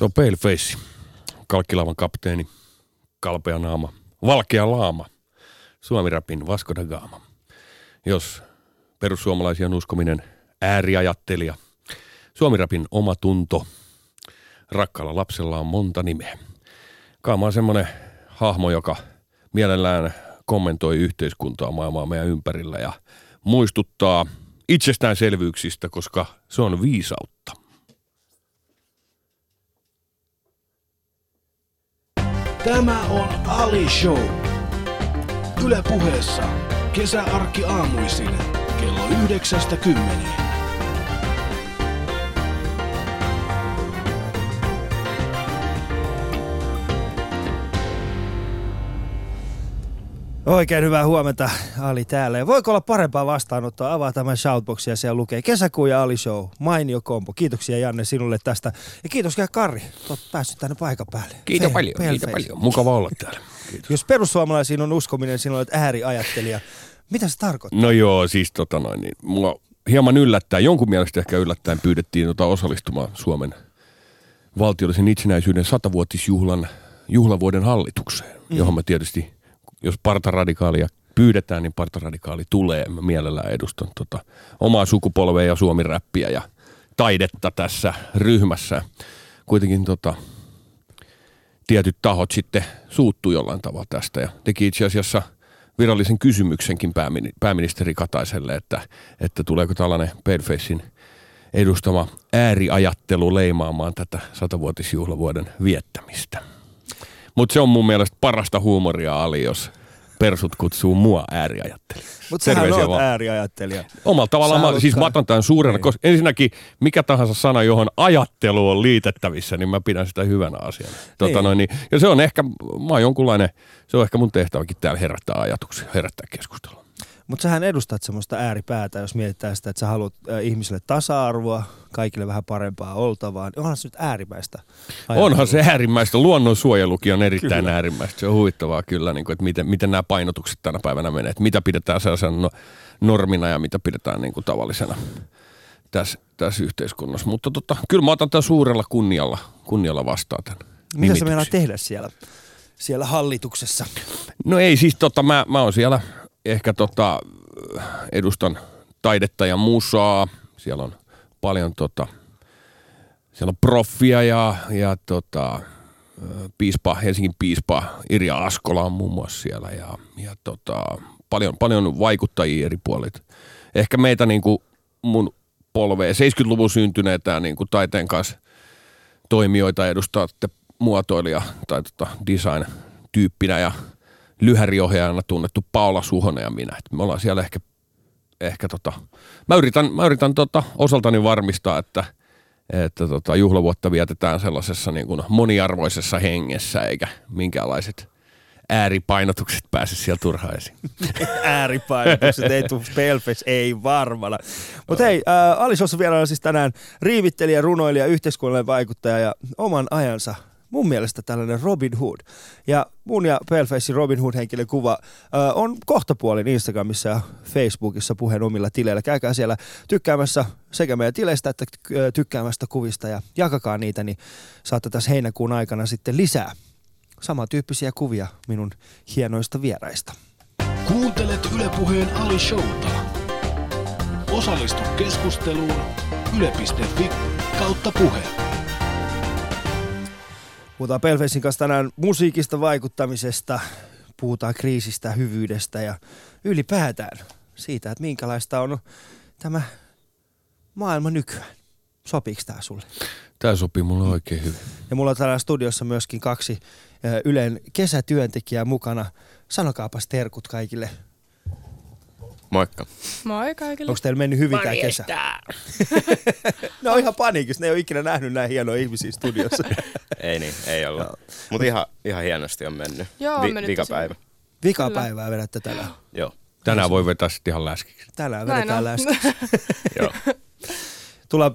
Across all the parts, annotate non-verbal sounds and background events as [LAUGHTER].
Se on Paleface, kalkkilaavan kapteeni, kalpea naama, valkea laama, Suomi-rapin Vasco da Gama. Jos perussuomalaisia on uskominen ääriajattelija, Suomi-rapin oma tunto, rakkaalla lapsella on monta nimeä. Kaama on semmoinen hahmo, joka mielellään kommentoi yhteiskuntaa maailmaa meidän ympärillä ja muistuttaa itsestäänselvyyksistä, koska se on viisautta. Tämä on Ali Show. Yle puheessa kesäarkki aamuisin kello 9.10. Oikein hyvää huomenta, Ali täällä. Ja voiko olla parempaa vastaanottoa? Avaa tämän shoutboxia ja siellä lukee Kesäkuun ja Ali Show. Mainio kompo. Kiitoksia Janne sinulle tästä. Ja kiitos Kari, olet päässyt tänne paikan päälle. Kiitos Fe- paljon, kiitos paljon. Mukava olla täällä. Kiitos. Jos perussuomalaisiin on uskominen, sinä olet ääriajattelija. Mitä se tarkoittaa? No joo, siis tota noin, niin mua hieman yllättää, jonkun mielestä ehkä yllättäen pyydettiin tota osallistumaan Suomen valtiollisen itsenäisyyden satavuotisjuhlan juhlavuoden hallitukseen, mm. johon mä tietysti, jos partaradikaalia pyydetään, niin partaradikaali tulee. Mä mielellään edustan tota omaa sukupolvea ja suomiräppiä ja taidetta tässä ryhmässä. Kuitenkin tota, tietyt tahot sitten suuttui jollain tavalla tästä ja teki itse asiassa virallisen kysymyksenkin päämini- pääministeri Kataiselle, että, että tuleeko tällainen Palefacein edustama ääriajattelu leimaamaan tätä satavuotisjuhlavuoden viettämistä. Mutta se on mun mielestä parasta huumoria, Ali, jos persut kutsuu mua ääriajattelijaksi. Mutta sähän olet vaan. ääriajattelija. Omalla tavallaan, mä, siis mä otan tämän suurena, Niin. koska ensinnäkin mikä tahansa sana, johon ajattelu on liitettävissä, niin mä pidän sitä hyvänä asiana. Tota Niin. noin, niin, ja se on ehkä, mä oon jonkunlainen, se on ehkä mun tehtäväkin täällä herättää ajatuksia, herättää keskustelua. Mutta sähän edustat semmoista ääripäätä, jos mietitään sitä, että sä haluat ihmisille tasa-arvoa, kaikille vähän parempaa oltavaa. Niin onhan se nyt äärimmäistä. Onhan se äärimmäistä. Luonnonsuojelukin on erittäin Kyllä. äärimmäistä. Se on huvittavaa kyllä, niin kuin, että miten, miten nämä painotukset tänä päivänä menee. Että mitä pidetään sellaisena no, normina ja mitä pidetään niin kuin tavallisena tässä, tässä yhteiskunnassa. Mutta tota, kyllä mä otan tämän suurella kunnialla, kunnialla vastaan tämän Mitä sä nimityksen. meinaat tehdä siellä, siellä hallituksessa? No ei siis tota, mä, mä oon siellä ehkä tota, edustan taidetta ja musaa. Siellä on paljon tota, siellä on proffia ja, ja tota, piispa, Helsingin piispa Irja Askola on muun muassa siellä ja, ja tota, paljon, paljon vaikuttajia eri puolit. Ehkä meitä niin kuin mun polveen 70-luvun syntyneitä niin kuin taiteen kanssa toimijoita edustaa muotoilija tai tota design-tyyppinä ja lyhäriohjaajana tunnettu Paula Suhonen ja minä. Et me ollaan siellä ehkä, ehkä tota, mä yritän, mä yritän tota osaltani varmistaa, että, että tota juhlavuotta vietetään sellaisessa niin kuin moniarvoisessa hengessä eikä minkäänlaiset ääripainotukset pääse siellä turhaan esiin. [LAUGHS] Ääripainotukset ei tule Spellface, ei varmana. Mutta hei, äh, Alisossa vielä on siis tänään riivittelijä, runoilija, yhteiskunnallinen vaikuttaja ja oman ajansa mun mielestä tällainen Robin Hood. Ja mun ja Palefacein Robin Hood-henkilön kuva äh, on kohtapuolin Instagramissa ja Facebookissa puheen omilla tileillä. Käykää siellä tykkäämässä sekä meidän tileistä että äh, tykkäämästä kuvista ja jakakaa niitä, niin saatte tässä heinäkuun aikana sitten lisää samantyyppisiä kuvia minun hienoista vieraista. Kuuntelet Yle Puheen Ali Showta. Osallistu keskusteluun yle.fi kautta puhe. Puhutaan Pelfesin kanssa tänään musiikista, vaikuttamisesta, puhutaan kriisistä, hyvyydestä ja ylipäätään siitä, että minkälaista on tämä maailma nykyään. Sopiiko tämä sulle? Tämä sopii mulle oikein hyvin. Ja mulla on täällä studiossa myöskin kaksi Ylen kesätyöntekijää mukana. Sanokaapas terkut kaikille. Moikka. Moi kaikille. Onko teillä mennyt hyvin tämä kesä? [LAUGHS] ne on ihan paniikissa. Ne ei ole ikinä nähnyt näin hienoja ihmisiä studiossa. [LAUGHS] Ei niin, ei ollut. Mutta ihan, ihan hienosti on mennyt. Joo, on mennyt vikapäivä. Vika Kyllä. päivää vedätte tänään. Joo. Tänään voi vetää sitten ihan läskiksi. Tänään vedetään on. läski. [LAUGHS] Joo. Tullaan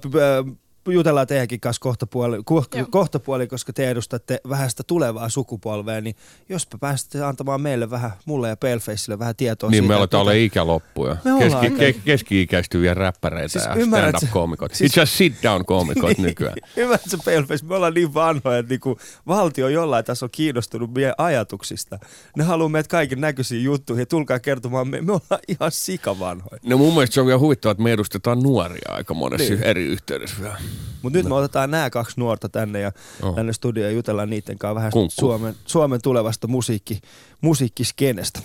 jutellaan teidänkin kanssa kohta puoli, ko, kohta puoli, koska te edustatte vähän sitä tulevaa sukupolvea, niin jospa pääsette antamaan meille vähän, mulle ja Palefaceille vähän tietoa Niin siitä. me että aletaan olla ikäloppuja. Me Keski, ke, keski-ikäistyviä räppäreitä Siis ja stand-up-koomikot. siis- Itse asiassa sit-down-koomikot [LAUGHS] nykyään. Ymmärrätkö Paleface, me ollaan niin vanhoja, että niinku valtio jollain tasolla kiinnostunut meidän ajatuksista. Ne haluaa meitä kaiken näköisiin juttuihin ja tulkaa kertomaan, me, me ollaan ihan sikavanhoja. No mun mielestä se on vielä huvittavaa, että me edustetaan nuoria aika monessa Niin. eri yhteydessä vielä. Mutta nyt me otetaan nämä kaksi nuorta tänne ja Oh. tänne studioon ja jutellaan niiden kanssa vähän Kunkku. Suomen, Suomen tulevasta musiikki, musiikkiskenestä.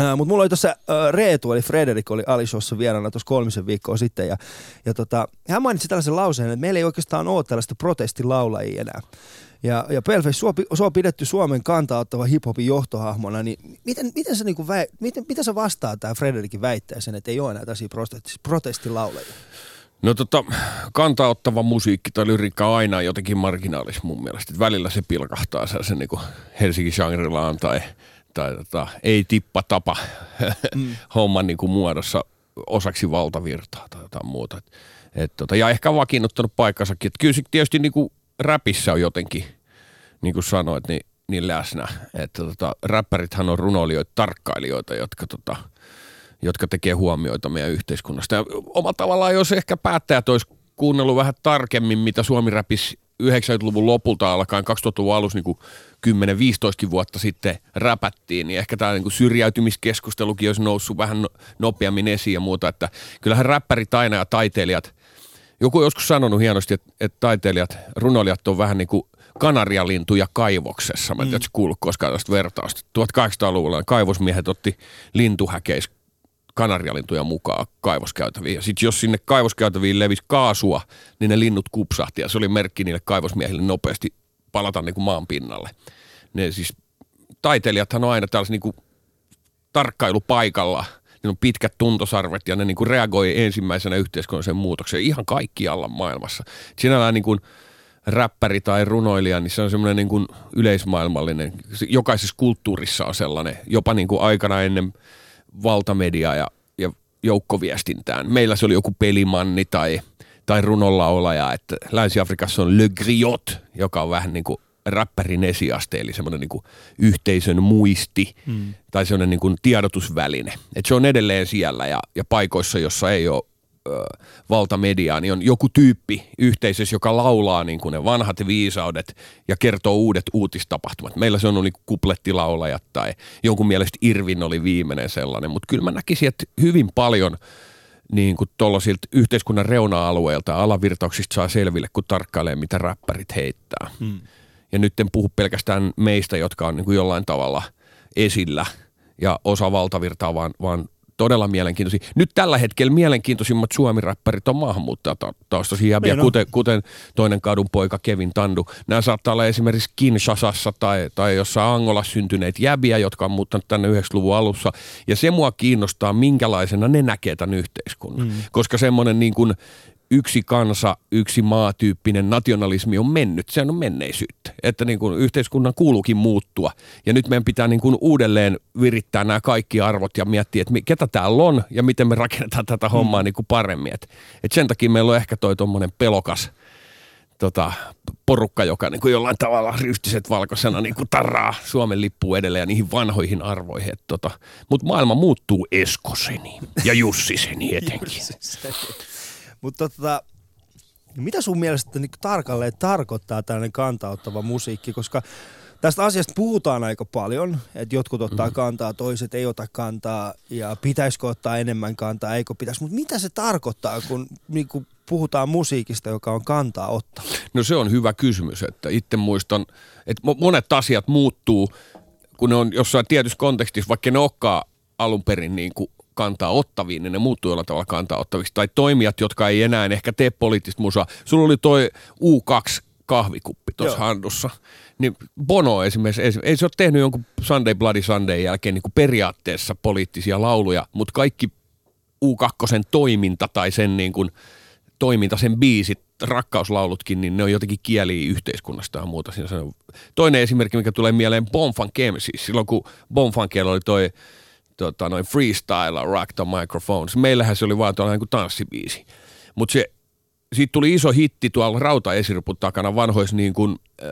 Äh, Mutta mulla oli tuossa äh, Reetu, eli Frederik, oli Alishowssa vieraana tuossa kolmisen viikkoa sitten. Ja, ja tota, hän mainitsi tällaisen lauseen, että meillä ei oikeastaan ole tällaista protestilaulajia enää. Ja, ja Pelface, sua, sua on pidetty Suomen kanta-ottava hiphopin johtohahmona, niin miten, miten, sä, niinku väi, miten, miten sä vastaat tähän Frederikin väitteeseen, että ei ole enää tällaisia protesti, protestilaulajia? No tota, kantaottava musiikki tai lyriikka on aina jotenkin marginaalis mun mielestä. Et välillä se pilkahtaa sellaisen niin Helsingin Shangri-Laan tai, tai tota, ei tippa tapa [LAUGHS] mm. homman niin kuin muodossa osaksi valtavirtaa tai jotain muuta. Et, et tota, ja ehkä vakiinnuttanut paikkansakin. Et kyllä se tietysti niin kuin räpissä on jotenkin, niin kuin sanoit, niin, niin läsnä. Että tota, räppärithän on runoilijoita, tarkkailijoita, jotka tota, jotka tekee huomioita meidän yhteiskunnasta. Ja omalla tavallaan, jos ehkä päättäjät olisi kuunnellut vähän tarkemmin, mitä Suomi räpis 90-luvun lopulta alkaen 2000-luvun alussa niin 10-15 vuotta sitten räpättiin, niin ehkä tämä niin syrjäytymiskeskustelukin olisi noussut vähän no- nopeammin esiin ja muuta, että kyllähän räppärit aina ja taiteilijat, joku on joskus sanonut hienosti, että, että taiteilijat, runoilijat on vähän niin kuin kanarialintuja kaivoksessa. Mä en tiedä, mm. kuullut koskaan tästä vertausta. 1800-luvulla kaivosmiehet otti lintuhäkeis kanarialintuja mukaan kaivoskäytäviin. Ja sitten jos sinne kaivoskäytäviin levisi kaasua, niin ne linnut kupsahti ja se oli merkki niille kaivosmiehille nopeasti palata niin kuin maan pinnalle. Ne siis, taiteilijathan on aina tällaisen niin tarkkailupaikalla, ne on pitkät tuntosarvet ja ne niin kuin reagoi ensimmäisenä yhteiskunnalliseen muutokseen ihan kaikkialla maailmassa. Sinällään niin kuin räppäri tai runoilija, niin se on semmoinen niin kuin yleismaailmallinen, se- jokaisessa kulttuurissa on sellainen, jopa niin kuin aikana ennen valtamediaa ja, ja joukkoviestintään. Meillä se oli joku pelimanni tai, tai runonlaulaja, että Länsi-Afrikassa on Le Griot, joka on vähän niin kuin räppärin esiaste, eli semmoinen niin kuin yhteisön muisti mm. tai semmoinen niin kuin tiedotusväline. Et se on edelleen siellä ja, ja paikoissa, jossa ei ole valtamediaa, niin on joku tyyppi yhteisössä, joka laulaa niin kuin ne vanhat viisaudet ja kertoo uudet uutistapahtumat. Meillä se on ollut niin kuplettilaulajat tai jonkun mielestä Irvin oli viimeinen sellainen, mutta kyllä mä näkisin, että hyvin paljon niin kuin tuollaisilta yhteiskunnan reuna-alueilta ja alavirtauksista saa selville, kun tarkkailee, mitä räppärit heittää. Hmm. Ja nyt en puhu pelkästään meistä, jotka on niin kuin jollain tavalla esillä ja osa valtavirtaa, vaan, vaan todella mielenkiintoisia. Nyt tällä hetkellä mielenkiintoisimmat suomiräppärit on maahanmuuttajataustaisia jäbiä, Niin kuten, kuten toinen kadun poika Kevin Tandu. Nämä saattaa olla esimerkiksi Kinshasassa tai, tai jossain Angolassa syntyneet jäbiä, jotka on muuttanut tänne 90-luvun alussa. Ja se mua kiinnostaa, minkälaisena ne näkee tämän yhteiskunnan. Mm. Koska semmoinen niin kuin yksi kansa, yksi maatyyppinen nationalismi on mennyt. Se on menneisyyttä. Että niin kuin yhteiskunnan kuuluukin muuttua. Ja nyt meidän pitää niin kuin uudelleen virittää nämä kaikki arvot ja miettiä, että ketä täällä on ja miten me rakennetaan tätä hommaa niin kuin paremmin. Et, et sen takia meillä on ehkä toi tuommoinen pelokas tota, porukka, joka niin kuin jollain tavalla ryhtiset valkoisena niin kuin tarraa Suomen lippuun edelleen ja niihin vanhoihin arvoihin. Tota, Mutta maailma muuttuu Eskoseni ja Jussiseni etenkin. [LAUGHS] Mutta tota, mitä sun mielestä niin tarkalleen tarkoittaa tällainen kantauttava musiikki, koska tästä asiasta puhutaan aika paljon, että jotkut ottaa mm. kantaa, toiset ei ota kantaa ja pitäisikö ottaa enemmän kantaa, eikö pitäisi, mutta mitä se tarkoittaa, kun niin kuin puhutaan musiikista, joka on kantaa ottaa? No se on hyvä kysymys, että itse muistan, että mo- monet asiat muuttuu, kun ne on jossain tietyssä kontekstissa, vaikka ne olekaan alun perin niin kuin kantaa ottaviin, niin ne muuttuu jollain tavalla kantaa ottaviksi. Tai toimijat, jotka ei enää ehkä tee poliittista musaa. Sulla oli toi U2 kahvikuppi tuossa handussa. Niin Bono esimerkiksi, ei- se ole tehnyt jonkun Sunday Bloody Sunday jälkeen niin kuin periaatteessa poliittisia lauluja, mutta kaikki U2 toiminta tai sen niin kuin toiminta, sen biisit, rakkauslaulutkin, niin ne on jotenkin kieli yhteiskunnasta ja muuta. Siinä on. Toinen esimerkki, mikä tulee mieleen, Bonfunk siis silloin kun Bonfunkilla oli toi tota, noin freestyle, rock the microphones. Meillähän se oli vaan tuolla niin kuin tanssibiisi. Mutta se siitä tuli iso hitti tuolla rautaesiripun takana vanhoissa niin kuin, äh,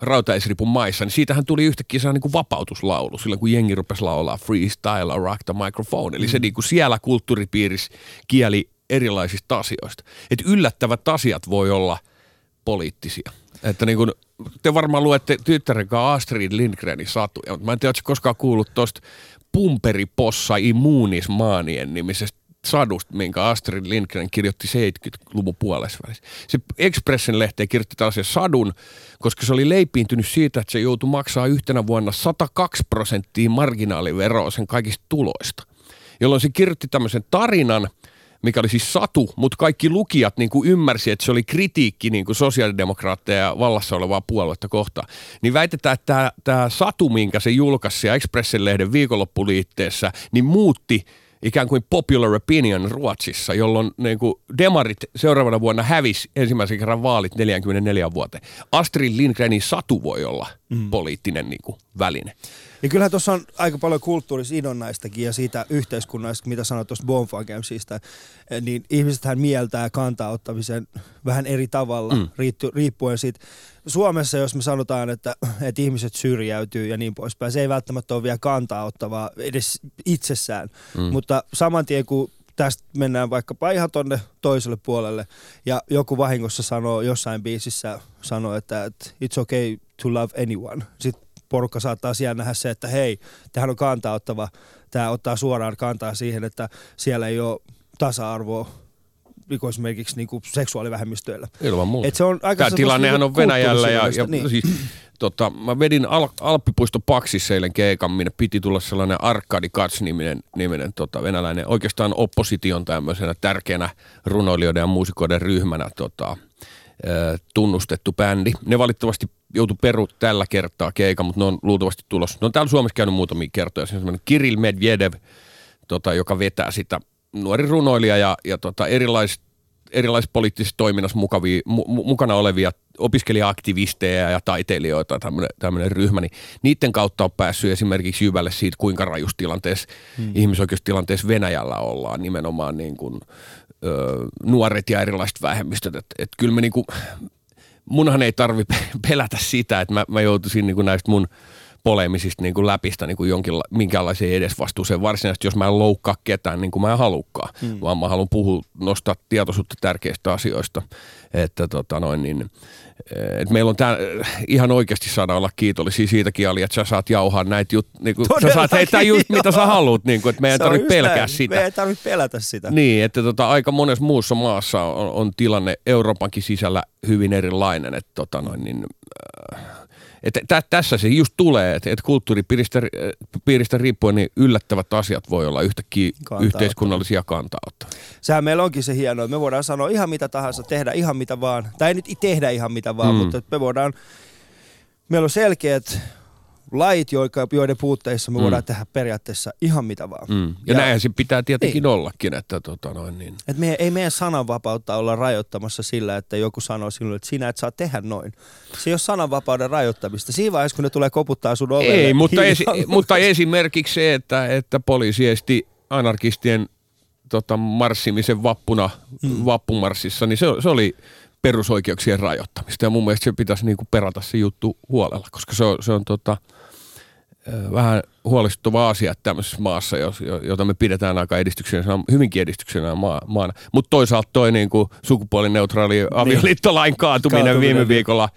rautaesiripun maissa, niin siitähän tuli yhtäkkiä sellainen niin kuin vapautuslaulu, silloin kun jengi rupesi laulaa freestyle, rock the microphone. Eli mm. se niin kuin siellä kulttuuripiirissä kieli erilaisista asioista. Että yllättävät asiat voi olla poliittisia. Että niin kuin, te varmaan luette tyttären kanssa Astrid Lindgrenin satuja, mutta mä en tiedä, koskaan kuullut tuosta Pumperipossa immuunismaanien nimisestä sadusta, minkä Astrid Lindgren kirjoitti 70-luvun puolessa välissä. Se Expressin lehteen kirjoitti tällaisen sadun, koska se oli leipiintynyt siitä, että se joutui maksaa yhtenä vuonna 102 prosenttia marginaaliveroa sen kaikista tuloista. Jolloin se kirjoitti tämmöisen tarinan, mikä oli siis satu, mutta kaikki lukijat niin kuin ymmärsi, että se oli kritiikki niin kuin sosiaalidemokraatteja ja vallassa olevaa puoluetta kohtaan. Niin väitetään, että tämä, tämä satu, minkä se julkaisi ja Expressin lehden viikonloppuliitteessä, niin muutti – ikään kuin popular opinion Ruotsissa, jolloin niin kuin demarit seuraavana vuonna hävisi ensimmäisen kerran vaalit 44 vuoteen. Astrid Lindgrenin satu voi olla mm. poliittinen niin kuin, väline. Ja kyllähän tuossa on aika paljon kulttuurisidonnaistakin ja siitä yhteiskunnasta, mitä sanoit tuosta Bonfagemsista, niin ihmisethän mieltää kantaa ottamisen vähän eri tavalla mm. riippuen siitä. Suomessa, jos me sanotaan, että, että ihmiset syrjäytyy ja niin poispäin, se ei välttämättä ole vielä kantaa ottavaa edes itsessään, mm. mutta saman tien kun tästä mennään vaikkapa ihan tonne toiselle puolelle ja joku vahingossa sanoo jossain biisissä sanoo, että it's okay to love anyone. Sitten porukka saattaa siellä nähdä se, että hei, tähän on kantaa ottava, tämä ottaa suoraan kantaa siihen, että siellä ei ole tasa-arvoa niin esimerkiksi niin kuin seksuaalivähemmistöillä. Ilman muuta. Et se on aika Tämä tilannehan on Venäjällä ja, ja niin. siis, tota, mä vedin Al- Alppipuisto Paksissa eilen keikan, minne piti tulla sellainen Arkadi Kats-niminen niminen, tota, venäläinen, oikeastaan opposition tämmöisenä tärkeänä runoilijoiden ja muusikoiden ryhmänä tota, tunnustettu bändi. Ne valitettavasti joutu peru tällä kertaa keikan, mutta ne on luultavasti tulossa. Ne on täällä Suomessa käynyt muutamia kertoja. Se on semmoinen Kirill Medvedev, tota, joka vetää sitä nuori runoilija ja, ja tota, erilais, erilaispoliittisessa toiminnassa mukavia, mu, mukana olevia opiskelija-aktivisteja ja taiteilijoita, tämmöinen ryhmä, niin niiden kautta on päässyt esimerkiksi jyvälle siitä, kuinka rajustilanteessa, hmm. ihmisoikeustilanteessa Venäjällä ollaan nimenomaan niin kuin, ö, nuoret ja erilaiset vähemmistöt. Että et kyllä me niin kuin, munhan ei tarvi pelätä sitä, että mä, mä joutuisin niin kuin näistä mun polemisista niin kuin läpistä niin kuin jonkinla, minkäänlaiseen edesvastuuseen varsinaisesti, jos mä en loukkaa ketään niin kuin mä en halukkaan, hmm. vaan mä haluan puhua, nostaa tietoisuutta tärkeistä asioista. Että tota noin, niin, et meillä on tää, ihan oikeasti saada olla kiitollisia siitäkin, Ali, että sä saat jauhaa näitä juttuja, niin sä saat heittää just mitä sä haluat, niin kuin, että meidän ei tarvitse pelkää näin. sitä. Me ei tarvitse pelätä sitä. Niin, että tota, aika monessa muussa maassa on, on tilanne Euroopankin sisällä hyvin erilainen, että tota noin, niin, äh, että tä, tässä se just tulee, että, että kulttuuripiiristä piiristä riippuen niin yllättävät asiat voi olla yhtäkkiä Kantaa yhteiskunnallisia kantaa Sehän meillä onkin se hienoa, että me voidaan sanoa ihan mitä tahansa, tehdä ihan mitä vaan, tai ei nyt tehdä ihan mitä vaan, mm. mutta me voidaan, meillä on selkeät lait, joiden puutteissa me mm. voidaan tehdä periaatteessa ihan mitä vaan. Mm. Ja, ja näinhän se pitää tietenkin niin. ollakin. Että tota noin, niin. Et me, ei meidän sananvapautta olla rajoittamassa sillä, että joku sanoo sinulle, että sinä et saa tehdä noin. Se ei ole sananvapauden rajoittamista. Siinä vaiheessa, kun ne tulee koputtaa sun ovelle. Ei, mutta, esi- [LAUGHS] mutta esimerkiksi se, että, että poliisi esti anarkistien tota, marssimisen vappuna, mm. vappumarssissa, niin se, se oli perusoikeuksien rajoittamista. Ja mun mielestä se pitäisi niinku perata se juttu huolella, koska se on, se on tota, vähän huolestuttava asia tämmöisessä maassa, jota me pidetään aika edistyksenä, hyvinkin edistyksenä maana. Mutta toisaalta toi niinku sukupuolineutraali niin. avioliittolain kaatuminen, kaatuminen viime viikolla.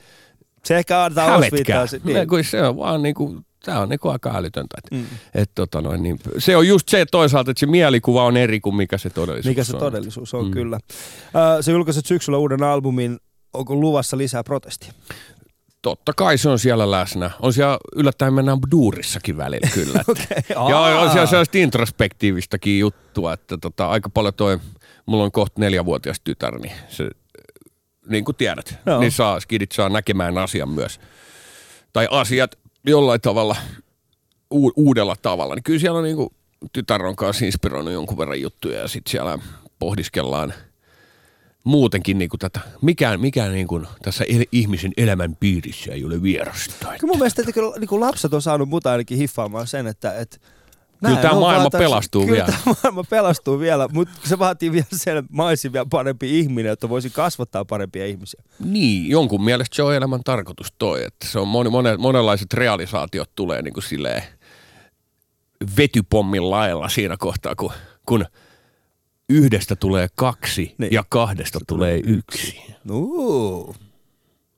Se ehkä antaa osviittaa. Niin. Se on vaan niinku, tämä on niinku aika älytöntä. Et, mm. et, tota noin, niin, se on just se toisaalta, että se mielikuva on eri kuin mikä se todellisuus on. Mikä se on. todellisuus on, mm. kyllä. Uh, se julkaiset syksyllä uuden albumin. Onko luvassa lisää protestia? Totta kai se on siellä läsnä. On siellä yllättäen mennään duurissakin välillä kyllä. [LAUGHS] okay. Ja on siellä sellaista introspektiivistakin juttua, että tota, aika paljon toi, mulla on kohta neljävuotias tytär, niin se, niin kuin tiedät, no. niin saa, skidit saa näkemään asian myös. Tai asiat jollain tavalla u- uudella tavalla. Niin kyllä siellä on niin kuin, tytär on kanssa inspiroinut jonkun verran juttuja ja sitten siellä pohdiskellaan – muutenkin niin kuin tätä, mikään, mikään niin kuin tässä el- ihmisen elämän piirissä ei ole vierasta. Mun mielestä että niin lapset on saanut muuta ainakin hiffaamaan sen, että, että Kyllä Näin tämä on maailma vaan tässä- pelastuu kyllä vielä. tämä maailma pelastuu vielä, mutta se vaatii vielä sen, että mä olisin vielä parempi ihminen, että voisin kasvattaa parempia ihmisiä. Niin, jonkun mielestä se on elämän tarkoitus toi, että se on moni, mone, monenlaiset realisaatiot tulee niin kuin silleen vetypommin lailla siinä kohtaa, kun, kun yhdestä tulee kaksi Niin. ja kahdesta tulee yksi. Nuu.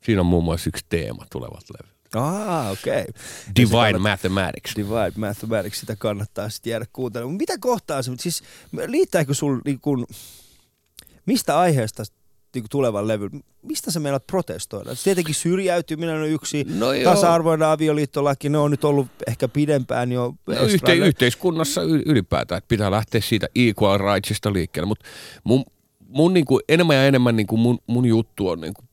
Siinä on muun muassa yksi teema tulevat levyt. Ah, okei. Okay. Divine Mathematics. Divide Mathematics, sitä kannattaa sitten jäädä kuuntelemaan. Mitä kohtaa se, siis liittääkö sul niin kun, mistä aiheesta niin tulevan levy, mistä sä meinaat protestoida? Tietenkin syrjäytyminen on yksi, No joo. tasa-arvoinen avioliittolaki, ne on nyt ollut ehkä pidempään jo. No, yhte, yhteiskunnassa ylipäätään, että pitää lähteä siitä equal rightsista liikkeelle, mutta mun, mun niinku, enemmän ja enemmän niinku mun, mun juttu on niinku, mu-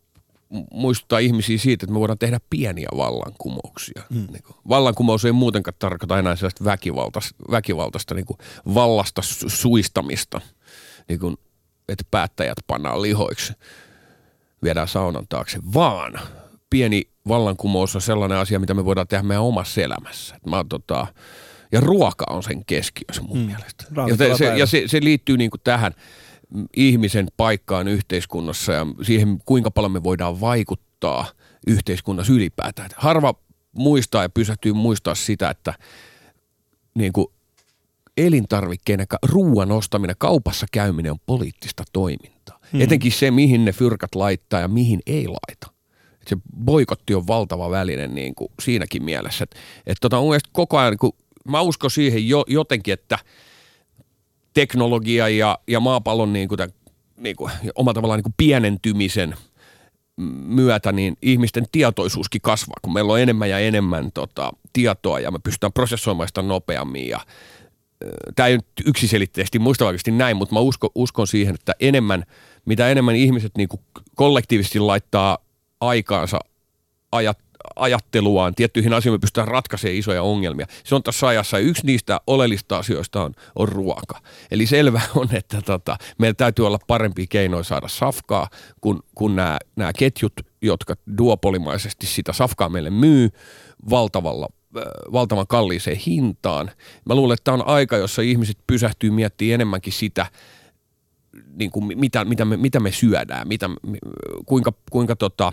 muistuttaa ihmisiä siitä, että me voidaan tehdä pieniä vallankumouksia. Mm. Niinku, vallankumous ei muutenkaan tarkoita enää sellaista väkivaltaista, väkivaltaista niinku, vallasta su- suistamista, niinku, että päättäjät pannaan lihoiksi, viedään saunan taakse, vaan pieni vallankumous on sellainen asia, mitä me voidaan tehdä meidän omassa elämässä. Mä oon, tota, ja ruoka on sen keskiössä mun mm. mielestä. Ja, se, ja se, se liittyy niinku tähän mm, ihmisen paikkaan yhteiskunnassa ja siihen, kuinka paljon me voidaan vaikuttaa yhteiskunnassa ylipäätään. Harva muistaa ja pysähtyy muistaa sitä, että niin kuin elintarvikkeiden, ka- ruoan ostaminen, kaupassa käyminen on poliittista toimintaa. Hmm. Etenkin se, mihin ne fyrkat laittaa ja mihin ei laita. Et se boikotti on valtava väline niin kuin siinäkin mielessä. Et, et tota, mun mielestä koko ajan, niin kuin, mä uskon siihen jo, jotenkin, että teknologia ja, ja maapallon niin kuin, tämän, niin kuin, omalla tavallaan niin kuin pienentymisen myötä niin ihmisten tietoisuuskin kasvaa, kun meillä on enemmän ja enemmän tota, tietoa ja me pystytään prosessoimaan sitä nopeammin ja tämä ei nyt yksiselitteisesti muista oikeasti näin, mutta mä uskon, uskon siihen, että enemmän, mitä enemmän ihmiset niin kuin kollektiivisesti laittaa aikaansa ajat, ajatteluaan tiettyihin asioihin, pystytään ratkaisemaan isoja ongelmia. Se on tässä ajassa ja yksi niistä oleellista asioista on, on ruoka. Eli selvä on, että tota, meillä täytyy olla parempia keinoja saada safkaa, kun, kun nämä, nämä ketjut, jotka duopolimaisesti sitä safkaa meille myy valtavalla äh, valtavan kalliiseen hintaan. Mä luulen, että tämä on aika, jossa ihmiset pysähtyy miettimään enemmänkin sitä, niin kuin mitä, mitä, me, mitä me syödään, mitä, mi- kuinka, kuinka tota,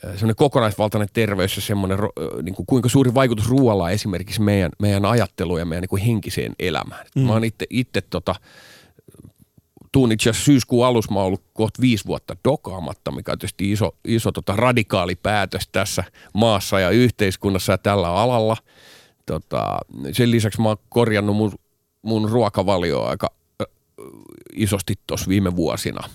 semmoinen kokonaisvaltainen terveys ja semmoinen, ro- niin kuin kuinka suuri vaikutus ruoalla on esimerkiksi meidän, meidän ajatteluun ja meidän niin kuin henkiseen elämään. Mm. Mä oon itse, itse tota, tuun itse asiassa syyskuun alussa, mä oon ollut kohta viisi vuotta dokaamatta, mikä on tietysti iso, iso tota, radikaali päätös tässä maassa ja yhteiskunnassa ja tällä alalla. Tota, sen lisäksi mä oon korjannut mun, mun ruokavalioa aika ö, isosti tuossa viime vuosina.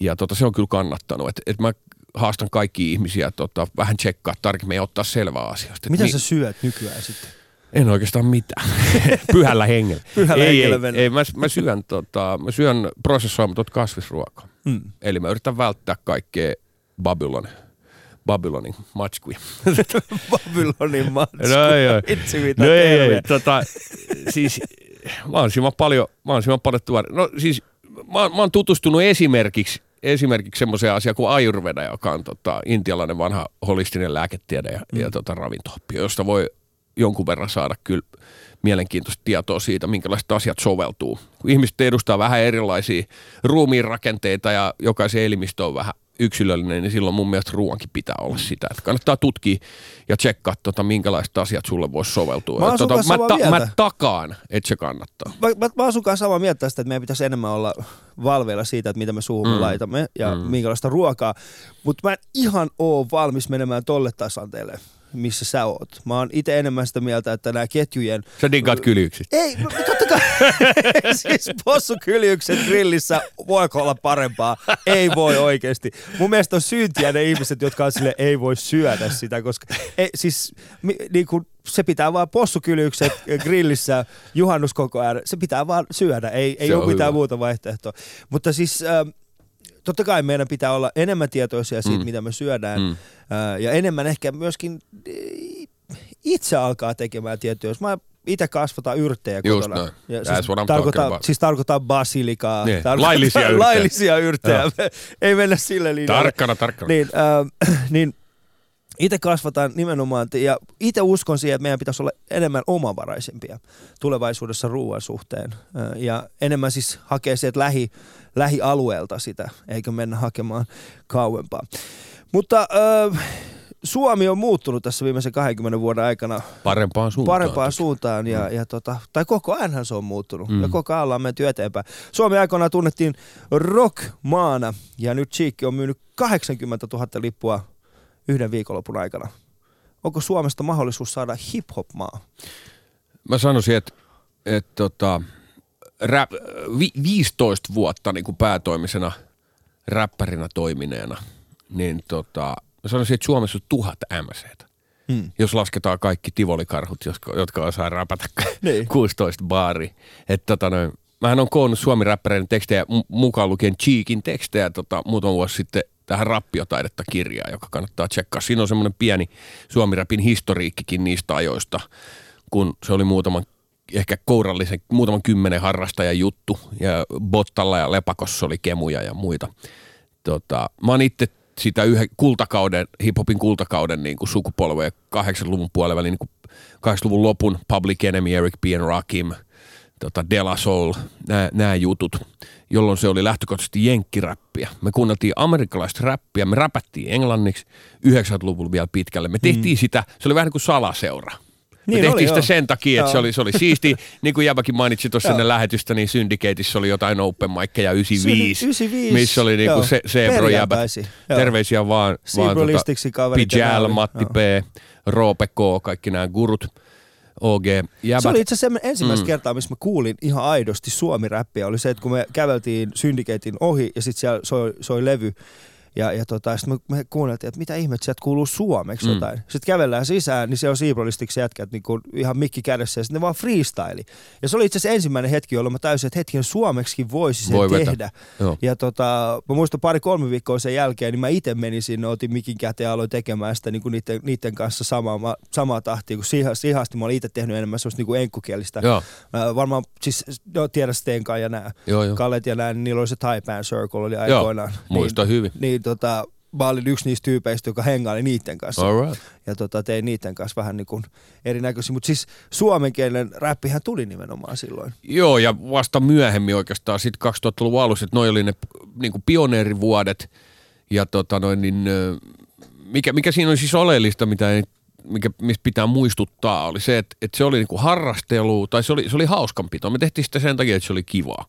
Ja tota, se on kyllä kannattanut, että et mä haastan kaikki ihmisiä tota, vähän tsekkaa tarkemmin ja ottaa selvää asioista. Et Mitä mi- sä syöt nykyään sitten? en oikeastaan mitään. [LAUGHS] Pyhällä hengellä. Pyhällä ei, hengellä ei, ei, mä, mä, syön, tota, mä syön prosessoimatonta kasvisruokaa. Mm. Eli mä yritän välttää kaikkea Babylon, Babylonin matskuja. [LAUGHS] Babylonin matsku. No ei. Itse mitä No ei, ei, tota, siis mahdollisimman paljon, mahdollisimman paljon tuoda. No siis mä, mä oon tutustunut esimerkiksi esimerkiksi semmoiseen asiaan kuin Ayurveda, joka on tota, intialainen vanha holistinen lääketiede ja, mm. ja tota, ravinto-oppio, josta voi jonkun verran saada kyllä mielenkiintoista tietoa siitä, minkälaiset asiat soveltuu. Kun ihmiset edustaa vähän erilaisia ruumiin rakenteita ja jokaisen elimistö on vähän yksilöllinen, niin silloin mun mielestä ruoankin pitää olla sitä. Että kannattaa tutkia ja tsekkaa, tota, minkälaiset asiat sulle voisi soveltua. Mä tota, mä, mieltä. mä takaan, että se kannattaa. Mä, mä, mä asun kanssa samaa mieltä tästä, että meidän pitäisi enemmän olla valveilla siitä, että mitä me suuhun mm. laitamme ja mm. minkälaista ruokaa. Mutta mä en ihan oo valmis menemään tolle tasanteelle, missä sä oot. Mä oon itse enemmän sitä mieltä, että nämä ketjujen... Sä diggaat kylyksistä. Ei, no, totta kai. [LAUGHS] siis possukyljykset grillissä voiko olla parempaa? Ei voi oikeasti. Mun mielestä on syntiä ne ihmiset, jotka on sille ei voi syödä sitä, koska ei, siis mi, niin kuin, se pitää vaan possukyljykset grillissä juhannuskoko äärä, se pitää vaan syödä, ei, ei Se ole mitään hyvä. muuta vaihtoehtoa. Mutta siis ähm, totta kai meidän pitää olla enemmän tietoisia siitä, mm. Mitä me syödään Mm. mm. ja enemmän ehkä myöskin eh, itse alkaa tekemään tiettyjä. Jos mä itse kasvataan yrttejä Just kotona. Ja That's siis, about. siis tarkoitan basilikaa. Niin, tarkoitan laillisia yrttejä. [LAUGHS] laillisia yrttejä. [LAUGHS] Ei mennä sille linjalle. Tarkkana, tarkkana. Niin, äh, [CLEARS THROAT] niin itse kasvataan nimenomaan, ja itse uskon siihen, että meidän pitäisi olla enemmän omavaraisempia tulevaisuudessa ruoan suhteen. Ja enemmän siis hakea sieltä lähi, lähialueelta sitä, eikä mennä hakemaan kauempaa. Mutta ö, Suomi on muuttunut tässä viimeisen 20 vuoden aikana Parempaan suuntaan. parempaan suuntaan ja, ja tota, tai koko ajanhan se on muuttunut mm. ja koko ajan ollaan menty eteenpäin. Suomi aikoinaan tunnettiin rock-maana ja nyt Cheekki on myynyt 80 000 lippua yhden viikonlopun aikana. Onko Suomesta mahdollisuus saada hip-hop-maa? Mä sanoisin, että, että tota, rap, vi, 15 vuotta niin kuin päätoimisena räppärinä toimineena, niin tota, mä sanoisin, että Suomessa on tuhat MCtä. Hmm. Jos lasketaan kaikki tivolikarhut, jotka, jotka osaa räpätä [LAUGHS] Niin. 16 baari. Että tota noin, mähän on koonnut suomi-räppäreiden tekstejä, mu- mukaan lukien Cheekin tekstejä tota, muutama vuosi sitten tähän rappiotaidetta kirjaa, joka kannattaa tsekkaa. Siinä on semmoinen pieni suomi-räpin historiikkikin niistä ajoista, kun se oli muutaman ehkä kourallisen, muutaman kymmenen harrastajan juttu ja Bottalla ja Lepakossa oli kemuja ja muita. Tota, mä oon itse sitä yhden kultakauden, hiphopin kultakauden niin kuin sukupolven 80-luvun puolella, niin kuin 80-luvun lopun Public Enemy, Eric B. and Rakim, tota De La Soul, nämä jutut, jolloin se oli lähtökohtaisesti jenkkiräppiä. Me kuunneltiin amerikkalaista räppiä, me räpättiin englanniksi 90-luvulla vielä pitkälle. Me tehtiin mm. sitä, se oli vähän niin kuin salaseura. Me Niin tehtiin oli, sitä joo. sen takia, että se oli, se oli siisti. [LAUGHS] niin kuin Jäbäkin mainitsi tuossa ennen lähetystä, niin Syndicateissa oli jotain open mickeja 95, 95, missä oli niinku se, Sebro joo. Terveisiä vaan, vaan ja Pijal, Matti joo. P, Roope K, kaikki nämä gurut, OG, jäbät. Se oli itse asiassa ensimmäistä Mm. kertaa, missä mä kuulin ihan aidosti suomi-räppiä. Oli se, että kun me käveltiin Syndikatein ohi ja sitten siellä soi, soi levy. Ja, ja tota, sitten me, me kuunneltiin, että mitä ihmettä sieltä kuuluu suomeksi Mm. jotain. Sitten kävellään sisään, niin se on siibrolistiksi jätkät niin kuin ihan mikki kädessä ja sitten ne vaan freestyle. Ja se oli itse asiassa ensimmäinen hetki, jolloin mä täysin, että hetken suomeksikin voisi sen Voi vetä. tehdä. Joo. Ja tota, mä muistan pari-kolme viikkoa sen jälkeen, niin mä itse menin sinne, otin mikin käteen ja aloin tekemään sitä niin kuin niiden, niiden kanssa samaa, ma- samaa tahtia. Kun siihen, siihen asti mä olin itse tehnyt enemmän semmoista niin kuin enkkukielistä. Joo, Mä varmaan, siis no, tiedä Stenka ja nämä, joo, joo. Kallet ja nämä, niin niillä oli se Taipan Circle oli aikoinaan. muistan niin, hyvin. Niin tota, mä olin yksi niistä tyypeistä, joka hengaili niiden kanssa. All right. Ja tota, tein niiden kanssa vähän niin kuin erinäköisiä. Mutta siis suomenkielinen räppihän tuli nimenomaan silloin. Joo, ja vasta myöhemmin oikeastaan, sitten 2000-luvun alussa, että noi oli ne niin kuin pioneerivuodet, ja tota noin, niin, mikä, mikä siinä oli siis oleellista, mitä ei, mikä, mistä pitää muistuttaa, oli se, että, että se oli niin kuin harrastelu, tai se oli, se oli hauskanpito. Me tehtiin sitä sen takia, että se oli kivaa.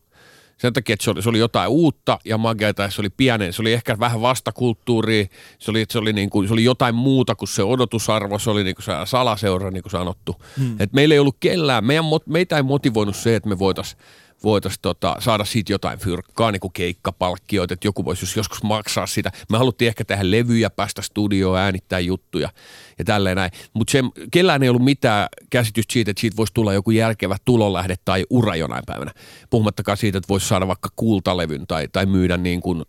Sen takia, että se oli, se oli jotain uutta ja mageata se oli pienen. Se oli ehkä vähän vastakulttuuria. Se oli, se oli, niin kuin, se oli jotain muuta kuin se odotusarvo. Se oli niin kuin se salaseura, niin kuin sanottu. Hmm. Et meillä ei ollut kellään. Meidän, meitä ei motivoinut se, että me voitaisiin voitais tota, saada siitä jotain fyrkkaa, niin kuin keikkapalkkioita, että joku voisi jos joskus maksaa sitä. Me haluttiin ehkä tehdä levyjä, päästä studioon, äänittää juttuja ja tälleen näin. Mutta kellään ei ollut mitään käsitystä siitä, että siitä voisi tulla joku järkevä tulonlähde tai ura jonain päivänä. Puhumattakaan siitä, että voisi saada vaikka kultalevyn tai, tai myydä niin kuin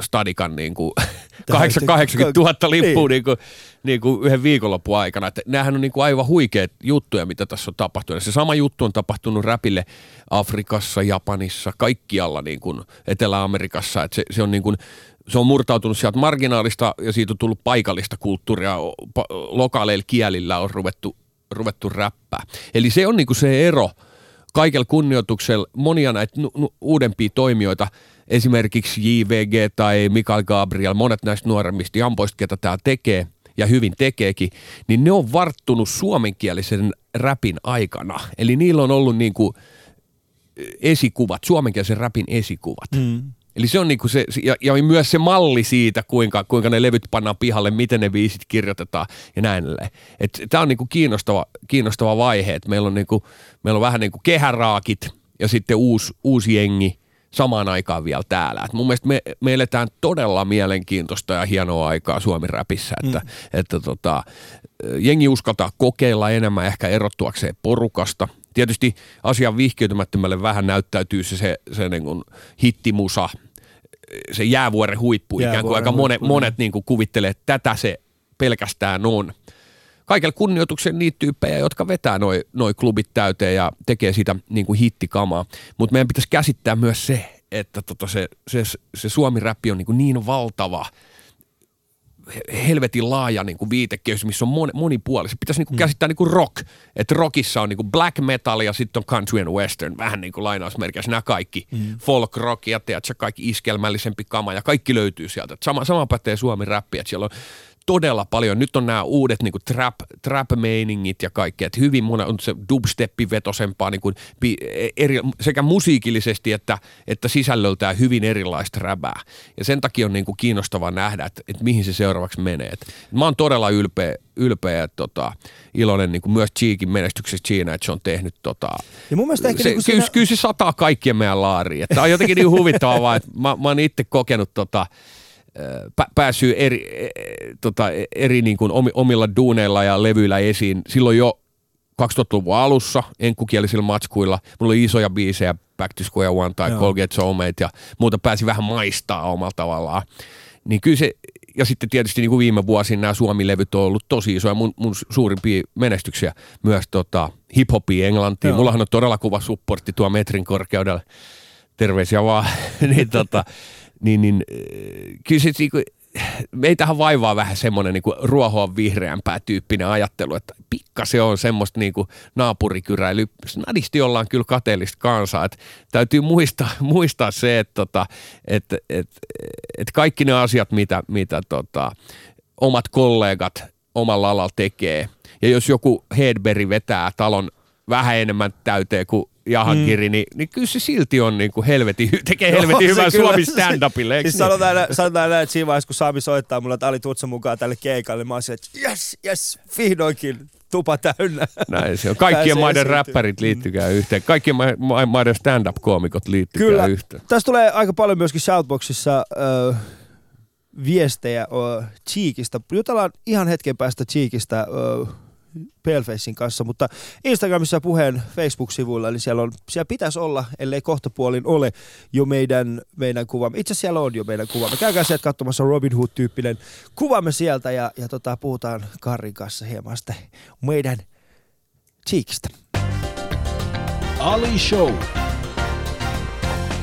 stadikan niin kuin 80 000 [LAUGHS] lippua niin kuin, niin kuin yhden viikonlopun aikana. Että näähän on niin kuin aivan huikeat juttuja, mitä tässä on tapahtunut. Ja se sama juttu on tapahtunut räpille Afrikassa, Japanissa, kaikkialla niin kuin Etelä-Amerikassa. Että se, se on niin kuin, se on murtautunut sieltä marginaalista ja siitä on tullut paikallista kulttuuria. Lokaaleilla kielillä on ruvettu, ruvettu räppää. Eli se on niin kuin se ero kaikella kunnioituksella monia näitä nu- nu- uudempia toimijoita, esimerkiksi JVG tai Mikael Gabriel, monet näistä nuoremmista jampoista, ketä tämä tekee ja hyvin tekeekin, niin ne on varttunut suomenkielisen räpin aikana. Eli niillä on ollut niin kuin esikuvat, suomenkielisen räpin esikuvat. Mm. Eli se on niinku se, ja, ja myös se malli siitä, kuinka, kuinka ne levyt pannaan pihalle, miten ne biisit kirjoitetaan ja näin edelleen. Tämä on niinku kiinnostava, kiinnostava vaihe, että meillä on, niinku, meillä on vähän niinku kehäraakit ja sitten uusi, uusi jengi samaan aikaan vielä täällä. Et mun mielestä me, me eletään todella mielenkiintoista ja hienoa aikaa Suomi-räpissä, että, mm. että tota, jengi uskaltaa kokeilla enemmän ehkä erottuakseen porukasta. Tietysti asian vihkiytymättömälle vähän näyttäytyy se, se, se niin kuin hittimusa, se jäävuoren huippu, ikään kuin Jäävuoren aika monet, huippu, niin. monet niin kuin kuvittelee, että tätä se pelkästään on. Kaikella kunnioituksen niitä tyyppejä, jotka vetää noi, noi klubit täyteen ja tekee sitä niin kuin hittikamaa. Mutta meidän pitäisi käsittää myös se, että tota se, se, se Suomi-räppi on niin, kuin niin valtava helvetin laaja niin kuin viitekehys, missä on mon, monipuolista. Se pitäisi niin kuin mm. käsittää niin kuin rock, että rockissa on niin kuin black metal ja sitten on country and western, vähän niin kuin lainausmerkissä nämä kaikki. Mm. Folk rock ja teaträ, kaikki iskelmällisempi kama ja kaikki löytyy sieltä. sama, sama pätee Suomi räppi, että siellä on todella paljon. Nyt on nämä uudet niin trap, trap-meiningit ja kaikki, että hyvin moni on se dubsteppi vetosempaa niin kuin, eri, sekä musiikillisesti että, että sisällöltään hyvin erilaista räbää. Ja sen takia on niin kuin kiinnostavaa nähdä, että, että mihin se seuraavaksi menee. Et mä oon todella ylpeä, ylpeä että tota, iloinen niin kuin myös Cheekin menestyksestä siinä, että se on tehnyt tota, ja mun mielestä ehkä se, niin kyllä, siinä... kyllä, se sataa kaikkien meidän laariin. Tämä on jotenkin niin huvittavaa että mä, mä oon itse kokenut tota, päässyt eri, e, tota, eri niin kuin omilla duuneilla ja levyillä esiin. Silloin jo 2000-luvun alussa enkkukielisillä matskuilla. Mulla oli isoja biisejä, Back to Square One tai Joo. Colgate Soulmate ja muuta pääsi vähän maistaa omalla tavallaan. Niin kyllä se, ja sitten tietysti niin kuin viime vuosina nämä Suomi-levyt on ollut tosi isoja. Mun, mun suurimpia menestyksiä myös tota, hip-hopia Englantiin. Joo. Mullahan on todella kuva supportti tuo metrin korkeudella. Terveisiä vaan. [LAUGHS] niin, tota, niin, niin äh, kyllä se niin kuin, meitähän vaivaa vähän semmoinen niin ruohoa vihreämpää tyyppinen ajattelu, että pikkasen on semmoista niin kuin naapurikyräily. Nadisti ollaan kyllä kateellista kansaa, että täytyy muistaa, [LAUGHS] muistaa se, että, tota, että, että, että kaikki ne asiat, mitä, mitä tota, omat kollegat omalla alalla tekee, ja jos joku Hedberg vetää talon vähän enemmän täyteen kuin Jahankiri, mm. niin, niin kyllä se silti on niin kuin helveti, tekee [LAUGHS] helvetin no, hyvän Suomi stand-upille. Siis sanotaan, näin, sanotaan näin, että siinä vaiheessa, kun Sami soittaa mulle, että Ali Tutsa mukaan tälle keikalle, niin mä oon että yes, yes, vihdoinkin tupa täynnä. Näin se on. Kaikkien maiden esiintyy. räppärit liittykää yhteen. Kaikkien ma- maiden stand-up-koomikot liittykää Kyllä. yhteen. Tässä tulee aika paljon myöskin Shoutboxissa äh, viestejä äh, Cheekistä. Jutellaan ihan hetken päästä Cheekistä. Äh, Palefacein kanssa, mutta Instagramissa puheen Facebook-sivuilla, niin siellä, on, siellä pitäisi olla, ellei kohtapuolin ole, jo meidän, meidän kuvamme. Itse asiassa siellä on jo meidän kuvamme. Käykää sieltä katsomassa Robin Hood-tyyppinen kuvamme sieltä ja, ja tota, puhutaan Karin kanssa hieman sitä meidän Cheekistä. Ali Show.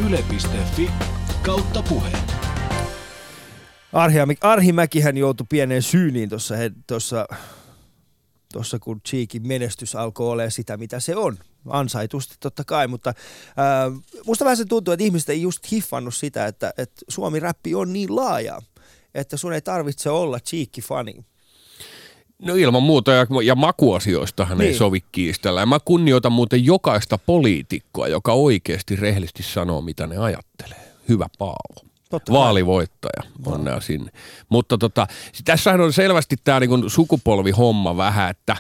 Yle.fi kautta puhe. Arhi, Arhi Mäkihän joutui pieneen syyniin tuossa tuossa kun Cheekin menestys alkoi olemaan sitä, mitä se on. Ansaitusti totta kai, mutta ää, musta vähän se tuntuu, että ihmiset ei just hiffannut sitä, että, että Suomi-räppi on niin laaja, että sun ei tarvitse olla Cheekki-fani. No ilman muuta, ja, ja makuasioistahan niin. ei sovi kiistellä. Ja mä kunnioitan muuten jokaista poliitikkoa, joka oikeasti rehellisesti sanoo, mitä ne ajattelee. Hyvä Paavo. Totta vaalivoittaja, onnea sinne. Mutta tota, tässähän on selvästi tämä niinku sukupolvihomma vähän, että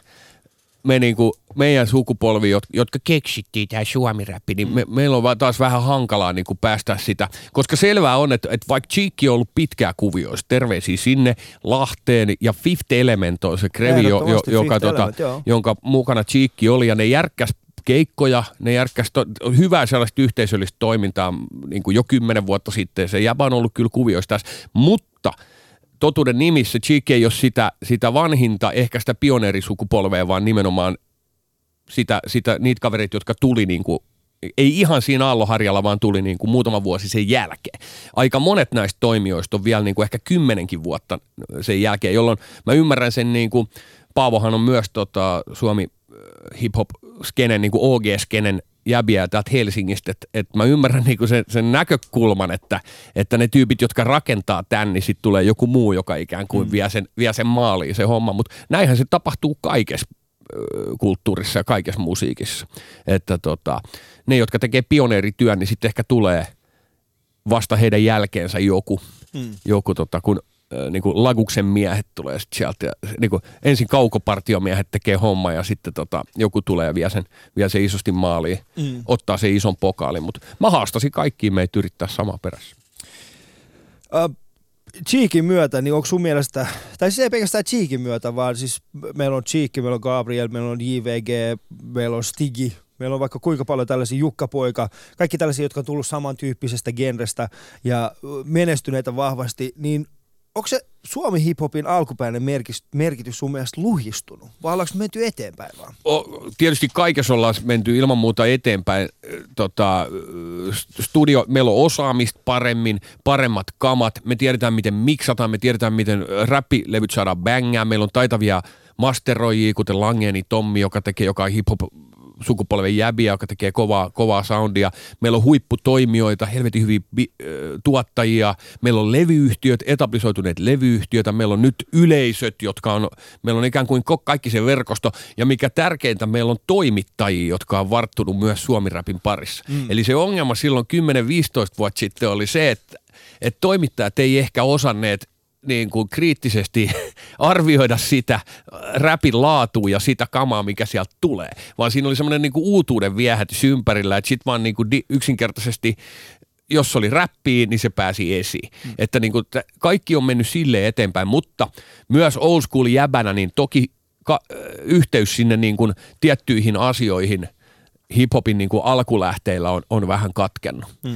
me niinku, meidän sukupolvi, jotka keksittiin tämä suomi-räppi, niin me, meillä on vaan taas vähän hankalaa niinku päästä sitä. Koska selvää on, että, että vaikka Cheekki on ollut pitkää kuvioissa, terveisiä sinne Lahteen ja Fifth Element on se krevi, jo, jo, joka, tota, jonka mukana Cheekki oli ja ne järkkäs keikkoja, ne järkkäsi to, hyvää sellaista yhteisöllistä toimintaa niin kuin jo kymmenen vuotta sitten. Se jäbä on ollut kyllä kuvioista mutta totuuden nimissä Cheek ei ole sitä, sitä vanhinta, ehkä sitä pioneerisukupolvea, vaan nimenomaan sitä, sitä, niitä kavereita, jotka tuli niin kuin ei ihan siinä Alloharjalla, vaan tuli niin kuin muutama vuosi sen jälkeen. Aika monet näistä toimijoista on vielä niin kuin ehkä kymmenenkin vuotta sen jälkeen, jolloin mä ymmärrän sen niin kuin, Paavohan on myös tota, Suomi hip-hop-skenen, niin OG-skenen jäbiä täältä Helsingistä, että et mä ymmärrän niinku sen, sen näkökulman, että, että ne tyypit, jotka rakentaa tän, niin sitten tulee joku muu, joka ikään kuin mm. vie, sen, vie sen maaliin se homma, mutta näinhän se tapahtuu kaikessa kulttuurissa ja kaikessa musiikissa, että tota, ne, jotka tekee pioneerityön, niin sitten ehkä tulee vasta heidän jälkeensä joku, mm. joku tota, kun niin kuin Laguksen miehet tulee sitten sieltä. Ja, niin kuin, ensin kaukopartiomiehet tekee homma ja sitten tota, joku tulee ja vie sen, vie sen isosti maaliin, mm. ottaa sen ison pokaalin. Mutta mä haastasin kaikkiin meitä yrittää sama perässä. Uh, Cheekin myötä, niin onko sun mielestä, tai siis ei pelkästään Cheekin myötä, vaan siis meillä on Cheekki, meillä on Gabriel, meillä on JVG, meillä on Stigi, Meillä on vaikka kuinka paljon tällaisia jukkapoika, kaikki tällaisia, jotka on tullut samantyyppisestä genrestä ja menestyneitä vahvasti, niin onko se Suomi hiphopin alkupäinen merkitys, merkitys sun mielestä luhistunut? Vai ollaanko me menty eteenpäin vaan? O, tietysti kaikessa ollaan menty ilman muuta eteenpäin. Tota, studio, meillä on osaamista paremmin, paremmat kamat. Me tiedetään, miten miksataan, me tiedetään, miten räppilevyt saadaan bängää. Meillä on taitavia masteroijia, kuten Langeni Tommi, joka tekee joka hip-hop sukupolven jäbiä, joka tekee kovaa, kovaa soundia. Meillä on huipputoimijoita, helvetin hyviä bi, äh, tuottajia. Meillä on levyyhtiöt, etablisoituneet levyyhtiöitä. Meillä on nyt yleisöt, jotka on, meillä on ikään kuin kaikki se verkosto. Ja mikä tärkeintä, meillä on toimittajia, jotka on varttunut myös suomirapin parissa. Mm. Eli se ongelma silloin 10-15 vuotta sitten oli se, että että toimittajat ei ehkä osanneet niin kuin kriittisesti [LAUGHS] arvioida sitä räpin laatua ja sitä kamaa, mikä sieltä tulee. Vaan siinä oli semmoinen niin kuin uutuuden viehätys ympärillä, että sitten vaan niin kuin yksinkertaisesti jos oli räppiä, niin se pääsi esiin. Mm. Että niin kuin, kaikki on mennyt sille eteenpäin, mutta myös old school jäbänä, niin toki ka- yhteys sinne niin kuin tiettyihin asioihin hiphopin niin kuin alkulähteillä on, on vähän katkennut. Mm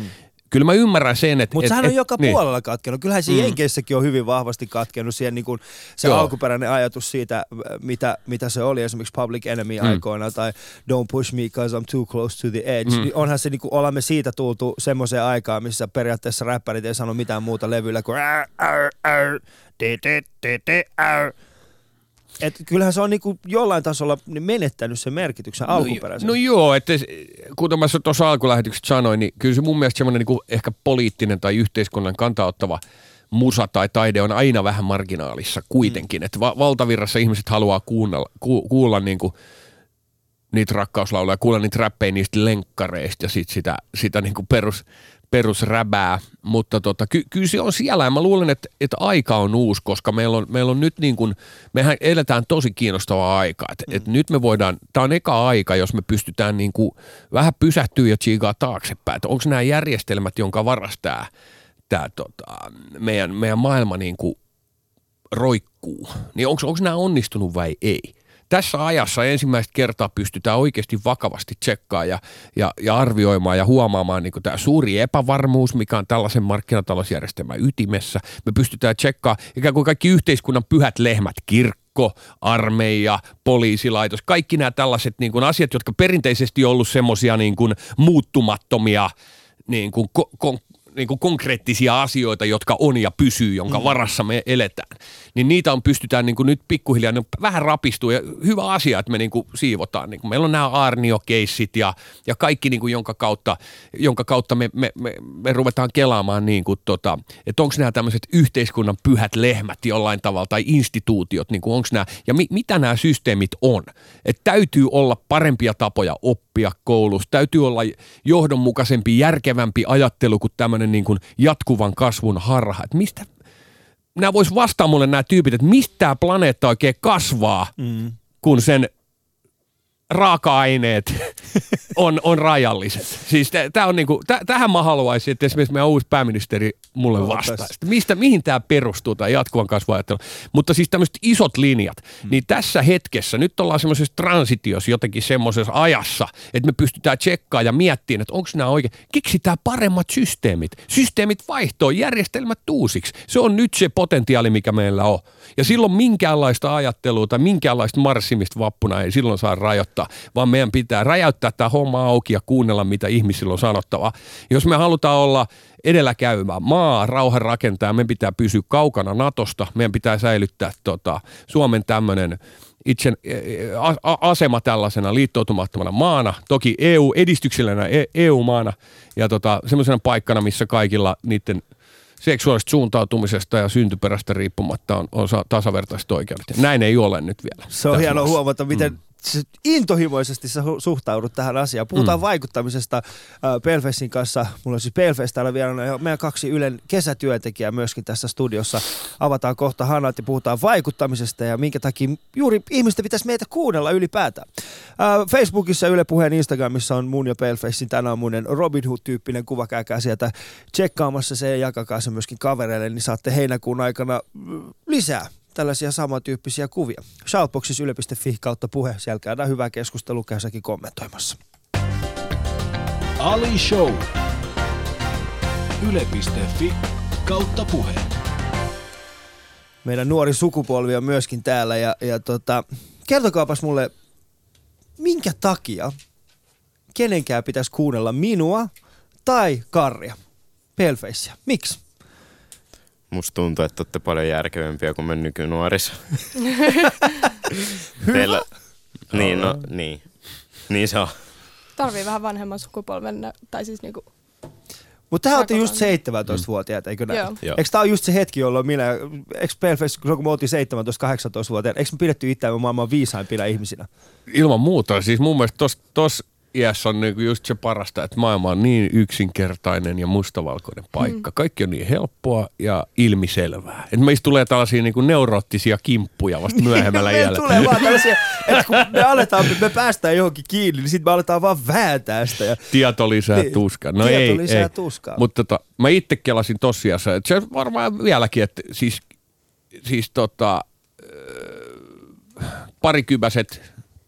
kyllä mä ymmärrän sen, että... Mutta sehän on et, joka niin. puolella katkenut. Kyllähän se mm. Jenkeissäkin on hyvin vahvasti katkenut siihen niin kuin se Joo. alkuperäinen ajatus siitä, mitä, mitä se oli esimerkiksi Public Enemy mm. aikoina tai Don't Push Me Cause I'm Too Close to the Edge. Mm. Niin onhan se, niin kuin, olemme siitä tultu semmoiseen aikaan, missä periaatteessa räppärit ei sano mitään muuta levyllä kuin et kyllähän se on niinku jollain tasolla menettänyt sen merkityksen no, alkuperäisen. No joo, että kuten mä tuossa alkulähetyksessä sanoin, niin kyllä se mun mielestä semmoinen niinku ehkä poliittinen tai yhteiskunnan kantaottava musa tai taide on aina vähän marginaalissa kuitenkin. Mm. Että va- valtavirrassa ihmiset haluaa kuunnella, ku- kuulla niinku niitä rakkauslauluja, kuulla niitä räppejä niistä lenkkareista ja sit sitä, sitä niinku perus, perusräbää, mutta tota, ky- kyllä se on siellä ja mä luulen, että, että aika on uusi, koska meillä on, meillä on nyt niin kuin, mehän eletään tosi kiinnostavaa aikaa, että mm. et nyt me voidaan, tämä on eka aika, jos me pystytään niin kuin vähän pysähtyä ja tsiigaa taaksepäin, että onko nämä järjestelmät, jonka varastaa tämä tota, meidän, meidän maailma niin kuin roikkuu, niin onko nämä onnistunut vai ei? Tässä ajassa ensimmäistä kertaa pystytään oikeasti vakavasti tsekkaamaan ja, ja, ja arvioimaan ja huomaamaan niin tämä suuri epävarmuus, mikä on tällaisen markkinatalousjärjestelmän ytimessä. Me pystytään tsekkaamaan ikään kuin kaikki yhteiskunnan pyhät lehmät, kirkko, armeija, poliisilaitos, kaikki nämä tällaiset niin kuin asiat, jotka perinteisesti on ollut semmoisia niin muuttumattomia niin kuin ko- niin kuin konkreettisia asioita, jotka on ja pysyy, jonka mm. varassa me eletään, niin niitä on pystytään niin kuin nyt pikkuhiljaa, ne vähän rapistuu ja hyvä asia, että me niin kuin siivotaan. Niin kuin meillä on nämä Arnio-keissit ja, ja kaikki, niin kuin jonka kautta, jonka kautta me, me, me, me ruvetaan kelaamaan, niin kuin tota, että onko nämä tämmöiset yhteiskunnan pyhät lehmät jollain tavalla tai instituutiot, niin kuin onko nämä, ja mi, mitä nämä systeemit on. Että täytyy olla parempia tapoja oppia koulussa, täytyy olla johdonmukaisempi, järkevämpi ajattelu kuin tämmöinen tämmöinen niin kuin jatkuvan kasvun harha. Että mistä, nämä vois vastaa mulle nämä tyypit, että mistä tämä planeetta oikein kasvaa, mm. kun sen raaka-aineet [LAUGHS] on, on rajalliset. Siis tämä on niinku, t- tähän mä haluaisin, että esimerkiksi meidän uusi pääministeri mulle vastaisi. Mistä, mihin tämä perustuu, tämä jatkuvan kasvuajattelu. Mutta siis tämmöiset isot linjat, hmm. niin tässä hetkessä, nyt ollaan semmoisessa transitiossa jotenkin semmoisessa ajassa, että me pystytään tsekkaamaan ja miettimään, että onko nämä oikein. Keksitään paremmat systeemit. Systeemit vaihtoo, järjestelmät uusiksi. Se on nyt se potentiaali, mikä meillä on. Ja silloin minkäänlaista ajattelua tai minkäänlaista marssimista vappuna ei silloin saa rajoittaa, vaan meidän pitää räjäyttää tämä homma auki ja kuunnella, mitä ihmisillä on sanottava. Jos me halutaan olla edelläkäymä maa, rauhan rakentaa, meidän pitää pysyä kaukana Natosta, meidän pitää säilyttää tota, Suomen tämmöinen itse e, e, asema tällaisena liittoutumattomana maana, toki EU, edistyksellinen EU-maana ja tota, semmoisena paikkana, missä kaikilla niiden – seksuaalista suuntautumisesta ja syntyperästä riippumatta on, on tasavertaiset oikeudet. Näin ei ole nyt vielä. Se on hienoa huomata, miten mm intohimoisesti sä suhtaudut tähän asiaan. Puhutaan mm. vaikuttamisesta äh, Pelfessin kanssa. Mulla on siis Pelfest täällä vielä meidän kaksi Ylen kesätyöntekijää myöskin tässä studiossa. Avataan kohta hanat ja puhutaan vaikuttamisesta ja minkä takia juuri ihmisten pitäisi meitä kuunnella ylipäätään. Äh, Facebookissa, Yle Puheen Instagramissa on mun ja Pelfessin tänään Robin Hood-tyyppinen kuva. Käykää sieltä tsekkaamassa se ja jakakaa se myöskin kavereille, niin saatte heinäkuun aikana mm, lisää tällaisia samantyyppisiä kuvia. Shoutboxissa yle.fi kautta puhe, siellä käydään hyvää keskustelua, käy säkin kommentoimassa. Ali Show. Yle.fi kautta puhe. meidän nuori sukupolvi on myöskin täällä. Ja, ja tota, kertokaapas mulle, minkä takia kenenkään pitäisi kuunnella minua tai Karria, Palefaceä? Miksi? Musta tuntuu, että olette paljon järkevämpiä kuin me nykynuorissa. [LAUGHS] Teillä... Niin, no, niin. Niin se on. Tarvii vähän vanhemman sukupolven, nä- tai siis niinku, Mutta tähän olette just Näkökannat. 17-vuotiaat, eikö näin? Joo. Eikö tämä ole just se hetki, jolloin minä, eikö kun me oltiin 17-18-vuotiaat, eikö me pidetty itseämme maailman viisaimpina ihmisinä? Ilman muuta. Siis mun mielestä tos, tos iässä on niinku just se parasta, että maailma on niin yksinkertainen ja mustavalkoinen paikka. Mm. Kaikki on niin helppoa ja ilmiselvää. Et meistä tulee tällaisia niinku neuroottisia kimppuja vasta myöhemmällä [LAUGHS] iällä. tulee vaan tällaisia, että kun me aletaan, me päästään johonkin kiinni, niin sitten me aletaan vaan vääntää sitä. Ja Tieto lisää Niin. tuskaa. No Tieto ei, lisää ei. tuskaa. Mutta tota, mä itse kelasin tosiassa, että se varmaan vieläkin, että siis, siis tota, parikymäiset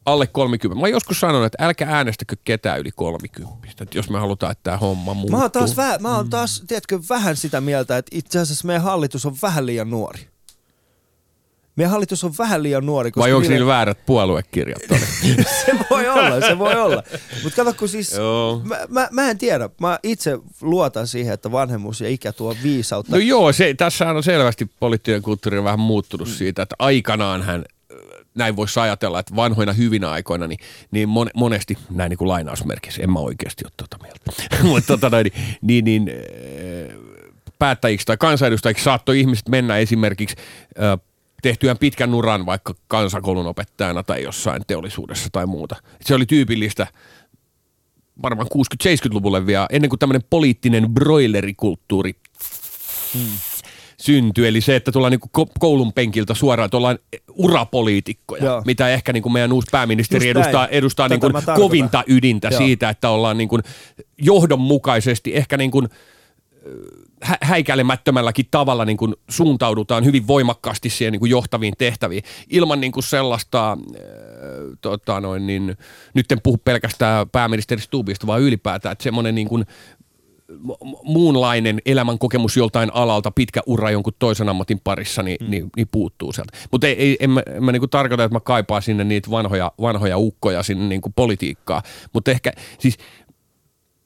alle 30. Mä joskus sanonut, että älkää äänestäkö ketään yli 30. Että jos me halutaan, että tämä homma muuttuu. Mä oon taas, väh, mä oon taas tiedätkö, vähän sitä mieltä, että itse asiassa meidän hallitus on vähän liian nuori. Meidän hallitus on vähän liian nuori. koska Vai onko niille- niillä väärät puoluekirjat? [LAUGHS] se voi olla, se voi olla. Mutta kato, kun siis, Joo. mä, mä, mä, en tiedä. Mä itse luotan siihen, että vanhemmuus ja ikä tuo viisautta. No joo, se, tässä on selvästi poliittinen kulttuuri on vähän muuttunut siitä, että aikanaan hän näin voisi ajatella, että vanhoina hyvinä aikoina, niin, niin mon, monesti, näin niin kuin lainausmerkissä, en mä oikeasti ole tuota mieltä, [LAUGHS] mutta tota niin, niin äh, päättäjiksi tai kansanedustajiksi saattoi ihmiset mennä esimerkiksi tehtyään pitkän uran vaikka kansakoulun opettajana tai jossain teollisuudessa tai muuta. Se oli tyypillistä varmaan 60-70-luvulle vielä, ennen kuin tämmöinen poliittinen broilerikulttuuri syntyi. Eli se, että tullaan niinku ko- koulun penkiltä suoraan, että ollaan urapoliitikkoja, Joo. mitä ehkä niinku meidän uusi pääministeri Just näin. edustaa, edustaa Tätä niinku mä tarkoitan. kovinta ydintä Joo. siitä, että ollaan niinku johdonmukaisesti ehkä niinku hä- häikäilemättömälläkin tavalla niin kuin suuntaudutaan hyvin voimakkaasti siihen niin kuin johtaviin tehtäviin ilman niin kuin sellaista, äh, tota noin, niin, nyt en puhu pelkästään pääministeri Stubista, vaan ylipäätään, että semmoinen niin kuin muunlainen elämänkokemus joltain alalta, pitkä ura jonkun toisen ammatin parissa, niin, mm. niin, niin puuttuu sieltä. Mutta ei, ei, en mä, en mä niinku tarkoita, että mä kaipaan sinne niitä vanhoja, vanhoja ukkoja sinne niinku politiikkaa, mutta ehkä siis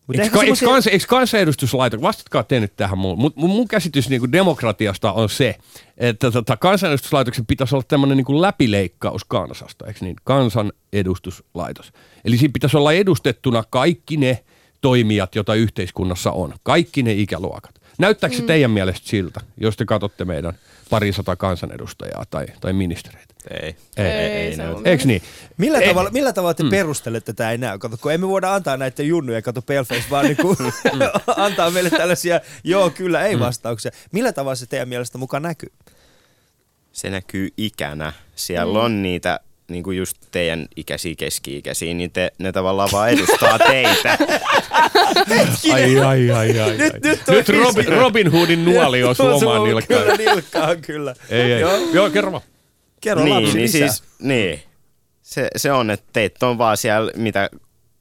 Mut Eikö, ehkä eikö, kansa, eikö kansanedustuslaitos, vastatkaa te nyt tähän mun, mun, mun käsitys niin demokratiasta on se, että tota, kansanedustuslaitoksen pitäisi olla tämmöinen niin läpileikkaus kansasta, eikö niin, kansanedustuslaitos. Eli siinä pitäisi olla edustettuna kaikki ne toimijat, joita yhteiskunnassa on, kaikki ne ikäluokat. Näyttääkö se teidän mielestä siltä, jos te katsotte meidän parisata kansanedustajaa tai, tai ministereitä? Ei. Ei, Ei, ei se näytä. on Eikö niin? Millä, Ei- tavalla, millä tavalla te mm. perustelette tätä ei näy? Kato, kun emme voida antaa näitä junnuja, kato Paleface, vaan niin kuin [LAUGHS] antaa meille tällaisia joo, kyllä, ei vastauksia. Millä tavalla se teidän mielestä mukaan näkyy? Se näkyy ikänä. Siellä on niitä niin kuin just teidän ikäisiä, keski-ikäisiä, niin te, ne tavallaan vaan edustaa teitä. Ai, ai, ai, ai. Nyt- ai. nyt nyt Robin. Robin Hoodin nuoli on Osuu suomaan nilkkaan. Kyllä, nilkkaan, kyllä. Ei, ei. Joo. Joo, kerro vaan. Kerro niin, lapsi niin siis, niin. Se, se on, että teitä on vaan siellä mitä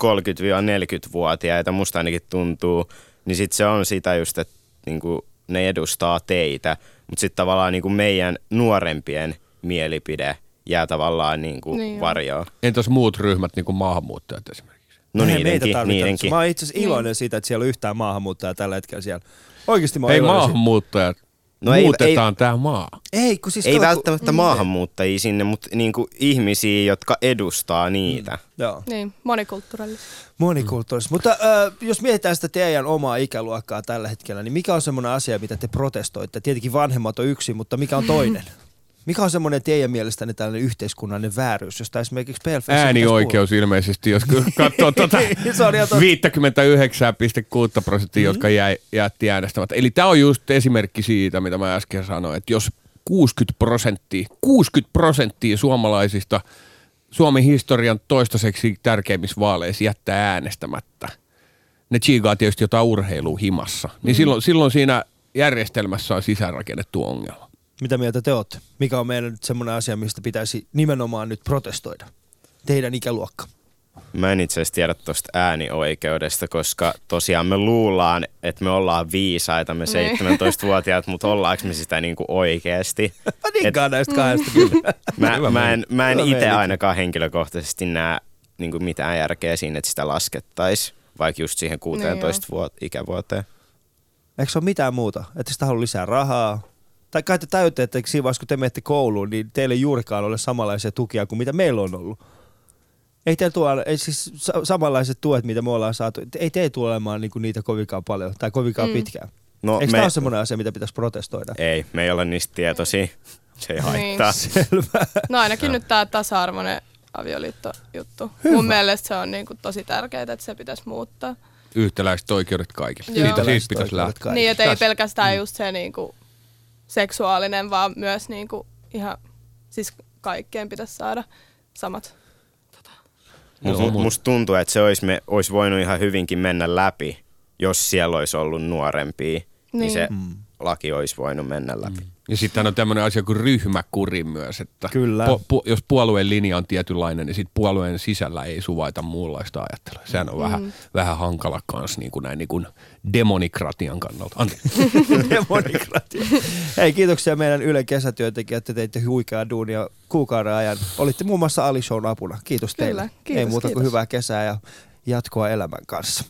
30-40-vuotiaita, musta ainakin tuntuu, niin sit se on sitä just, että niinku, ne edustaa teitä, mutta sitten tavallaan niinku meidän nuorempien mielipide jää tavallaan niinku Niin niin on. varjoon. Entäs muut ryhmät, niin kuin maahanmuuttajat esimerkiksi? No Eihän meitä niidenkin, niidenkin. Mä oon itse asiassa iloinen siitä, että siellä on yhtään maahanmuuttajaa tällä hetkellä siellä. Oikeasti mä oon Ei iloinen maahanmuuttajat, No no ei- muutetaan tämä maa. Ei, kun siis Ei kato, kun- välttämättä maahanmuuttajia sinne, mutta niinku ihmisiä, jotka edustaa niitä. Joo. Niin, monikulttuurillista. Monikulttuurista. Mutta äh, jos mietitään sitä teidän omaa ikäluokkaa tällä hetkellä, niin mikä on semmoinen asia, mitä te protestoitte? Tietenkin vanhemmat on yksi, mutta mikä on toinen? [LAUGHS] Mikä on semmoinen teidän mielestänne tällainen yhteiskunnallinen vääryys, josta esimerkiksi Paleface Äänioikeus ilmeisesti, jos [LAUGHS] katsoo tuota Se on ihan totta. 59,6 prosenttia, mm-hmm. jotka jäi, jätti äänestämättä. Eli tämä on just esimerkki siitä, mitä mä äsken sanoin, että jos 60 prosenttia, 60 prosenttia suomalaisista Suomen historian toistaiseksi tärkeimmissä vaaleissa jättää äänestämättä, ne chigaa tietysti jotain urheilua himassa, niin silloin, silloin siinä järjestelmässä on sisäänrakennettu ongelma. Mitä mieltä te olette? Mikä on meidän nyt semmoinen asia, mistä pitäisi nimenomaan nyt protestoida? Teidän ikäluokka. Mä en itse asiassa tiedä tuosta äänioikeudesta, koska tosiaan me luullaan, että me ollaan viisaita, me Niin. 17-vuotiaat, mutta ollaanko me sitä niinku oikeasti? [LAUGHS] Mä nikkaan näistä kahdesta kyllä. [LAUGHS] Mä, mä en, mä en itse ainakaan henkilökohtaisesti näe niinku mitään järkeä siinä, että sitä laskettaisiin, vaikka just siihen 16 vuot, ikävuoteen. Eikö se ole mitään muuta? Että sitä haluaa lisää rahaa? Tai kai te tajutte, että siinä vaiheessa, kun te menette kouluun, niin teille ei juurikaan ole samanlaisia tukia kuin mitä meillä on ollut. Ei teillä tuolla, ei siis sa- samanlaiset tuet, mitä me ollaan saatu, ei te tule olemaan niinku niitä kovinkaan paljon tai kovinkaan mm. Mm. pitkään. No, Eikö me, tämä ole semmoinen asia, mitä pitäisi protestoida? Ei, me ei olla niistä tietoisia. Se ei Niin. haittaa. [LAUGHS] Selvä. No ainakin nyt tämä tasa-arvoinen avioliitto-juttu. Mun mielestä se on niinku tosi tärkeää, että se pitäisi muuttaa. Yhtäläiset oikeudet kaikille. Joo. Siitä, siitä pitäisi lähteä. Niin, että ei pelkästään just se niinku seksuaalinen, vaan myös niinku ihan, siis kaikkeen pitäisi saada samat. Mut, Joo, musta tuntuu, että se olisi, me, olisi voinut ihan hyvinkin mennä läpi, jos siellä olisi ollut nuorempia. Niin, niin Niin. se Mm. laki olisi voinut mennä läpi. Ja sitten on tämmöinen asia kuin ryhmäkuri myös, että Kyllä. Po, po, jos puolueen linja on tietynlainen, niin sitten puolueen sisällä ei suvaita muunlaista ajattelua. Sehän on mm. vähän, vähän hankala kanssa niin kuin näin niin kuin demokratian kannalta. Anteeksi. [LAUGHS] Demokratia. Hei, kiitoksia meidän Yle kesätyöntekijät. Te teitte huikeaa duunia kuukauden ajan. Olitte muun muassa Ali Shown apuna. Kiitos Kyllä, teille. kiitos, Ei muuta kuin kiitos. hyvää kesää ja jatkoa elämän kanssa.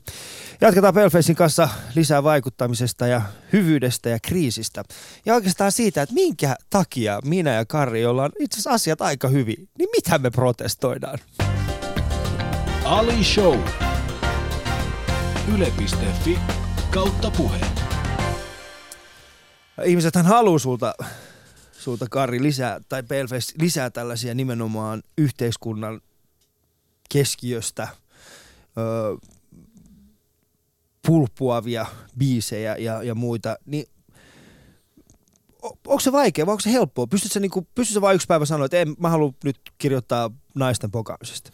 Jatketaan Pelfacein kanssa lisää vaikuttamisesta ja hyvyydestä ja kriisistä. Ja oikeastaan siitä, että minkä takia minä ja Karri, jolla on itse asiassa asiat aika hyvin, niin mitä me protestoidaan? Ali Show. Yle.fi kautta puhe. Ihmisethän haluaa sulta, sulta Karri lisää, tai Pelface lisää tällaisia nimenomaan yhteiskunnan keskiöstä ö, pulppuavia biisejä ja, ja muita, niin onko se vaikea vai onko se helppoa? Pystytkö niinku, pystytkö vaan yksi päivä sanoa, että en, mä haluan nyt kirjoittaa naisten pokaamisesta?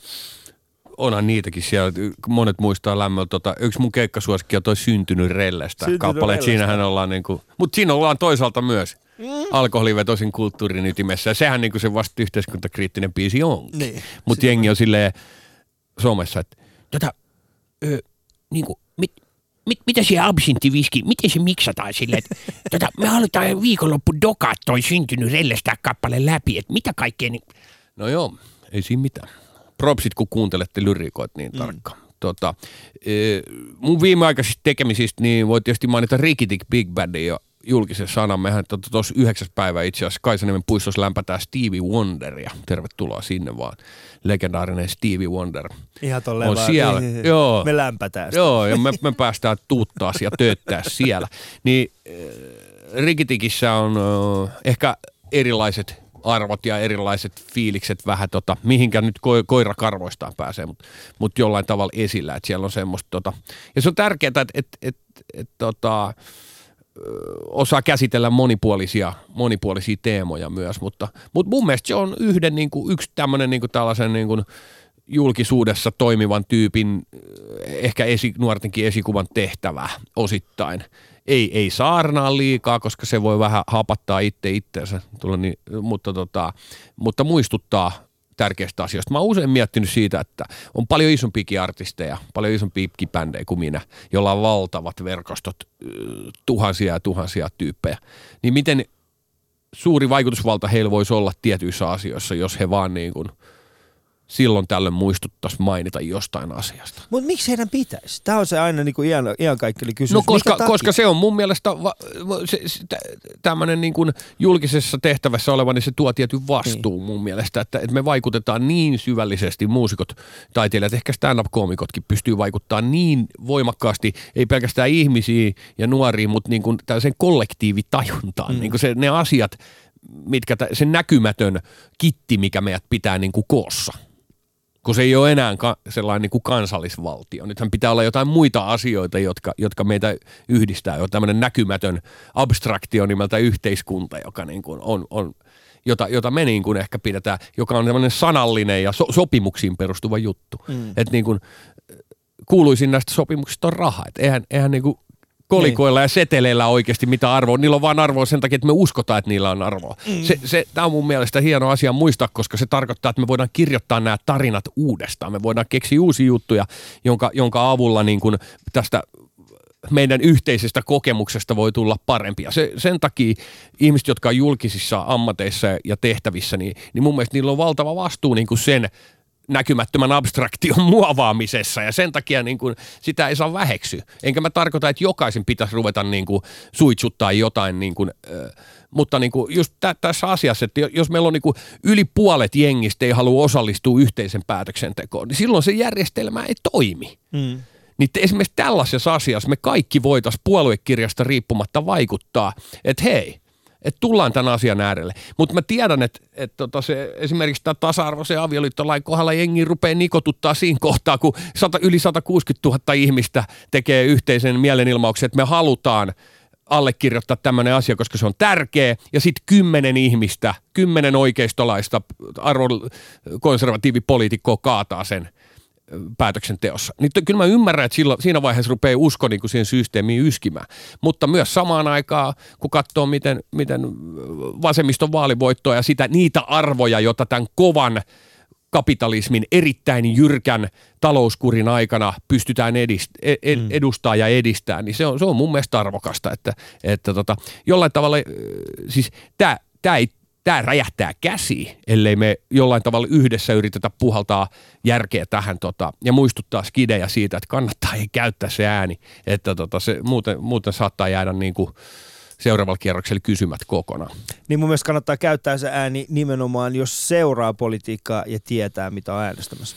Onhan niitäkin siellä. Monet muistaa lämmöllä. Tota, yksi mun keikkasuosikki on toi Syntynyt Rellestä. Syntynyt Kappale, Rellestä. siinähän ollaan niinku, mutta siinä ollaan toisaalta myös mm. alkoholivetosin kulttuurin ytimessä. Ja sehän niinku se vasta yhteiskuntakriittinen biisi on. Niin. Mutta jengi on silleen somessa, että tota, ö, niinku, mit, mit, mitä se absinttiviski, miten se miksataan silleen, että [LAUGHS] tota, me halutaan viikonloppu dokaa toi syntynyt rellestä kappale läpi, että mitä kaikkea niin... No joo, ei siinä mitään. Propsit, kun kuuntelette lyrikoit niin tarkkaan. Tota, mun viimeaikaisista tekemisistä, niin voi tietysti mainita Rikitik Big Bandin jo julkisen sanan. Mehän tuossa yhdeksäs päivä itse asiassa Kaisaniemen puistossa lämpätään Stevie Wonderia. Tervetuloa sinne vaan. Legendaarinen Stevie Wonder. Ihan tolleen On vaan, siellä, niin, joo. Me lämpätään sitä. Joo, ja me, me päästään tuuttaa ja tööttää siellä. Niin äh, Rikitikissä on äh, ehkä erilaiset arvot ja erilaiset fiilikset vähän tota, mihinkä nyt ko- koira karvoistaan pääsee, mutta mut jollain tavalla esillä, että siellä on semmoista tota, ja se on tärkeää, että et, et, et, tota, osaa käsitellä monipuolisia, monipuolisia teemoja myös, mutta, mutta mun mielestä se on yhden niin kuin, yksi tämmöinen niin kuin tällaisen niin kuin, julkisuudessa toimivan tyypin eh, ehkä esi, nuortenkin esikuvan tehtävä osittain. Ei, ei saarnaa liikaa, koska se voi vähän hapattaa itse itseensä, Tulla niin, mutta, tota, mutta muistuttaa tärkeistä asioista. Mä oon usein miettinyt siitä, että on paljon isompiakin artisteja, paljon isompiakin bändejä kuin minä, jolla on valtavat verkostot, tuhansia ja tuhansia tyyppejä. Niin miten suuri vaikutusvalta heillä voisi olla tietyissä asioissa, jos he vaan niin kuin silloin tällöin muistuttaisi mainita jostain asiasta. Mutta miksi heidän pitäisi? Tämä on se aina niinku iän, iankaikkeli kysymys. No koska, koska se on mun mielestä va, va- se, se, tä- tämmöinen niin kuin julkisessa tehtävässä oleva, niin se tuo tietyn vastuun niin. mun mielestä, että, että me vaikutetaan niin syvällisesti, muusikot, taiteilijat, ehkä stand-up-koomikotkin pystyy vaikuttamaan niin voimakkaasti, ei pelkästään ihmisiin ja nuoriin, mutta niin kuin tällaiseen kollektiivitajuntaan, mm. niin kuin se, ne asiat, mitkä, se näkymätön kitti, mikä meidät pitää niin kuin koossa kun se ei ole enää ka- sellainen niin kuin kansallisvaltio. Nythän pitää olla jotain muita asioita, jotka, jotka meitä yhdistää. Jo tämmöinen näkymätön abstraktio nimeltä yhteiskunta, joka niin kuin on, on jota, jota me niin kuin ehkä pidetään, joka on tämmöinen sanallinen ja so, sopimuksiin perustuva juttu. Mm. Että niin kuin, kuuluisin näistä sopimuksista on raha. Et eihän, eihän niin kuin kolikoilla ja seteleillä oikeasti mitä arvoa. Niillä on vaan arvoa sen takia, että me uskotaan, että niillä on arvoa. Mm. Se, se, tämä on mun mielestä hieno asia muistaa, koska se tarkoittaa, että me voidaan kirjoittaa nämä tarinat uudestaan. Me voidaan keksiä uusia juttuja, jonka, jonka avulla niin kuin tästä meidän yhteisestä kokemuksesta voi tulla parempia. Se, sen takia ihmiset, jotka on julkisissa ammateissa ja tehtävissä, niin, niin mun mielestä niillä on valtava vastuu niin kuin sen näkymättömän abstraktion muovaamisessa ja sen takia niin kuin, sitä ei saa väheksyä. Enkä mä tarkoita, että jokaisen pitäisi ruveta niin kuin, suitsuttaa jotain, niin kuin, mutta niin kuin, just tä, tässä asiassa, että jos meillä on niin kuin, yli puolet jengistä ei halua osallistua yhteisen päätöksentekoon, niin silloin se järjestelmä ei toimi. Mm. Niin esimerkiksi tällaisessa asiassa me kaikki voitaisiin puoluekirjasta riippumatta vaikuttaa, että hei, että tullaan tämän asian äärelle. Mutta mä tiedän, että, että tota se, esimerkiksi tämä tasa-arvoisen avioliittolain kohdalla jengi rupeaa nikotuttaa siinä kohtaa, kun 100, yli 160 000 ihmistä tekee yhteisen mielenilmauksen, että me halutaan allekirjoittaa tämmöinen asia, koska se on tärkeä, ja sitten kymmenen ihmistä, kymmenen oikeistolaista arvokonservatiivipoliitikkoa kaataa sen päätöksenteossa. Niin kyllä mä ymmärrän, että silloin, siinä vaiheessa rupeaa usko niin kuin siihen systeemiin yskimään. Mutta myös samaan aikaan, kun katsoo, miten, miten vasemmiston vaalivoittoa ja sitä, niitä arvoja, joita tämän kovan kapitalismin erittäin jyrkän talouskurin aikana pystytään edist, ed, ed, mm. edustaa ja edistää, niin se on, se on mun mielestä arvokasta, että, että tota, jollain tavalla, siis tämä ei tämä räjähtää käsi, ellei me jollain tavalla yhdessä yritetä puhaltaa järkeä tähän tota, ja muistuttaa skidejä siitä, että kannattaa ei käyttää se ääni, että tota, se, muuten, muuten saattaa jäädä niin kuin seuraavalla kierroksella kysymät kokonaan. Niin mun mielestä kannattaa käyttää se ääni nimenomaan, jos seuraa politiikkaa ja tietää, mitä on äänestämässä.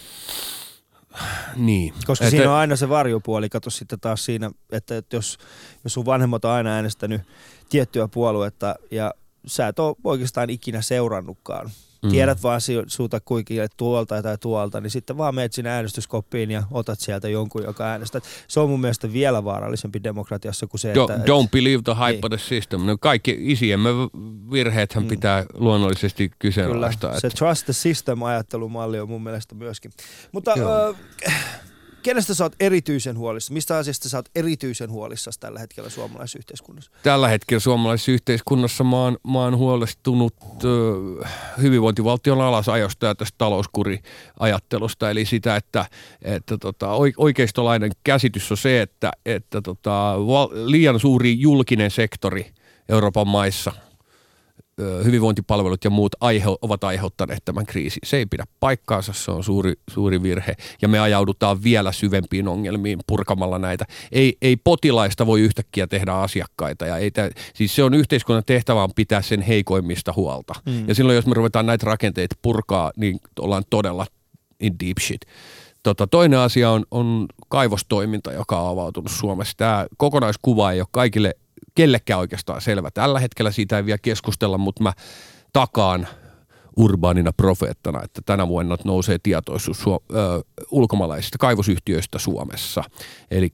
Niin. Koska et, siinä on aina se varjopuoli, kato sitten taas siinä, että, että jos, jos sun vanhemmat on aina äänestänyt tiettyä puoluetta ja sä et ole oikeastaan ikinä seurannutkaan. Mm. Tiedät vaan suuta kuinkin tuolta tai tuolta, niin sitten vaan meet sinne äänestyskoppiin ja otat sieltä jonkun, joka äänestää. Se on mun mielestä vielä vaarallisempi demokratiassa kuin se, että... Don't, believe the hype of the system. No kaikki isiemme virheethän mm. pitää luonnollisesti kyseenalaistaa. Kyllä, se trust the system ajattelumalli on mun mielestä myöskin. Mutta... Äh, kenestä sä oot erityisen huolissa? Mistä asiasta sä oot erityisen huolissa tällä hetkellä suomalaisessa yhteiskunnassa? Tällä hetkellä suomalaisessa yhteiskunnassa mä oon, mä oon huolestunut hyvinvointivaltion alasajosta ja tästä talouskuriajattelusta. Eli sitä, että, että tota, oikeistolainen käsitys on se, että, että tota, liian suuri julkinen sektori Euroopan maissa – hyvinvointipalvelut ja muut aihe, ovat aiheuttaneet tämän kriisin. Se ei pidä paikkaansa, se on suuri, suuri virhe ja me ajaudutaan vielä syvempiin ongelmiin purkamalla näitä. Ei, ei potilaista voi yhtäkkiä tehdä asiakkaita ja ei tä, siis se on yhteiskunnan tehtävä on pitää sen heikoimmista huolta. Mm. Ja silloin jos me ruvetaan näitä rakenteita purkaa, niin ollaan todella in deep shit. Tota, toinen asia on, on kaivostoiminta, joka on avautunut Suomessa. Tämä kokonaiskuva ei ole kaikille kellekään oikeastaan selvä. Tällä hetkellä siitä ei vielä keskustella, mutta mä takaan urbaanina profeettana, että tänä vuonna nousee tietoisuus suo, ö, ulkomaalaisista kaivosyhtiöistä Suomessa. Eli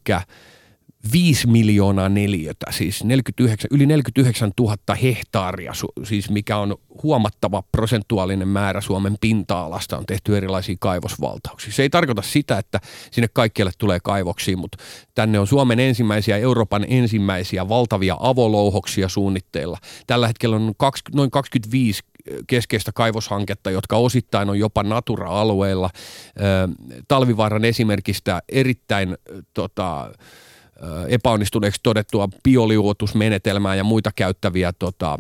5 miljoonaa neliötä, siis 49, yli 49 000 hehtaaria, siis mikä on huomattava prosentuaalinen määrä Suomen pinta-alasta, on tehty erilaisia kaivosvaltauksia. Se ei tarkoita sitä, että sinne kaikkialle tulee kaivoksia, mutta tänne on Suomen ensimmäisiä, Euroopan ensimmäisiä valtavia avolouhoksia suunnitteilla. Tällä hetkellä on kaksi, noin 25 keskeistä kaivoshanketta, jotka osittain on jopa Natura-alueilla. Talvivaaran esimerkistä erittäin tota, epäonnistuneeksi todettua bioliuotusmenetelmää ja muita käyttäviä tota,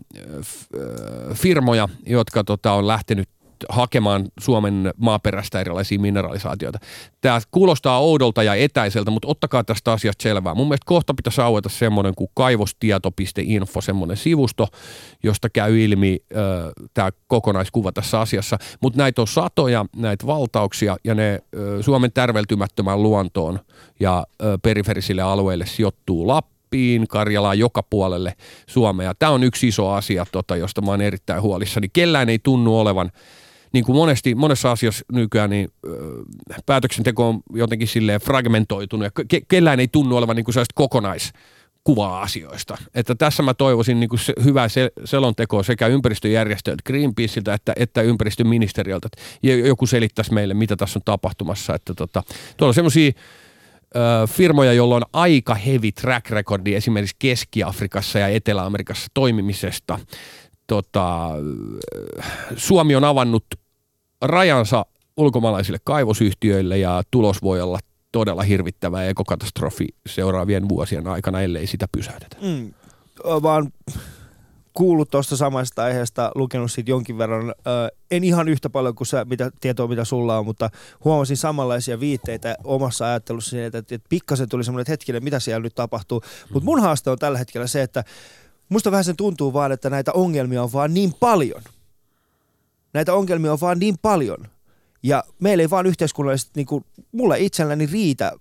firmoja, jotka tota, on lähtenyt hakemaan Suomen maaperästä erilaisia mineralisaatioita. Tämä kuulostaa oudolta ja etäiseltä, mutta ottakaa tästä asiasta selvää. Mun mielestä kohta pitäisi aueta semmoinen kuin kaivostieto.info, semmoinen sivusto, josta käy ilmi äh, tämä kokonaiskuva tässä asiassa. Mutta näitä on satoja, näitä valtauksia, ja ne äh, Suomen tärveltymättömään luontoon ja äh, periferisille alueille sijoittuu Lappi, Lappiin, Karjalaan, joka puolelle Suomea. Tämä on yksi iso asia, tota, josta mä oon erittäin huolissani. Kellään ei tunnu olevan niin kuin monesti, monessa asiassa nykyään, niin päätöksenteko on jotenkin silleen fragmentoitunut ja ke- kellään ei tunnu olevan niin kuin sellaista kokonaiskuvaa asioista. Että tässä mä toivoisin niin kuin se, hyvää se, selontekoa sekä ympäristöjärjestöiltä, Greenpeaceiltä että, että ympäristöministeriöltä, että joku selittäisi meille, mitä tässä on tapahtumassa. Että tota, tuolla on semmoisia ö, firmoja, joilla on aika heavy track recordi esimerkiksi Keski-Afrikassa ja Etelä-Amerikassa toimimisesta. Tota, Suomi on avannut rajansa ulkomaalaisille kaivosyhtiöille ja tulos voi olla todella hirvittävä ekokatastrofi seuraavien vuosien aikana, ellei sitä pysäytetä. Mm, vaan kuullut tuosta samasta aiheesta, lukenut siitä jonkin verran. Ö, en ihan yhtä paljon kuin sä, mitä tietoa, mitä sulla on, mutta huomasin samanlaisia viitteitä omassa ajattelussa, että, että, pikkasen tuli semmoinen, että hetkinen, mitä siellä nyt tapahtuu. Mutta mun haaste on tällä hetkellä se, että musta vähän sen tuntuu vaan, että näitä ongelmia on vaan niin paljon. Näitä ongelmia on vaan niin paljon. Ja meillä ei vaan yhteiskunnallisesti, niin kuin mulle itselläni riitä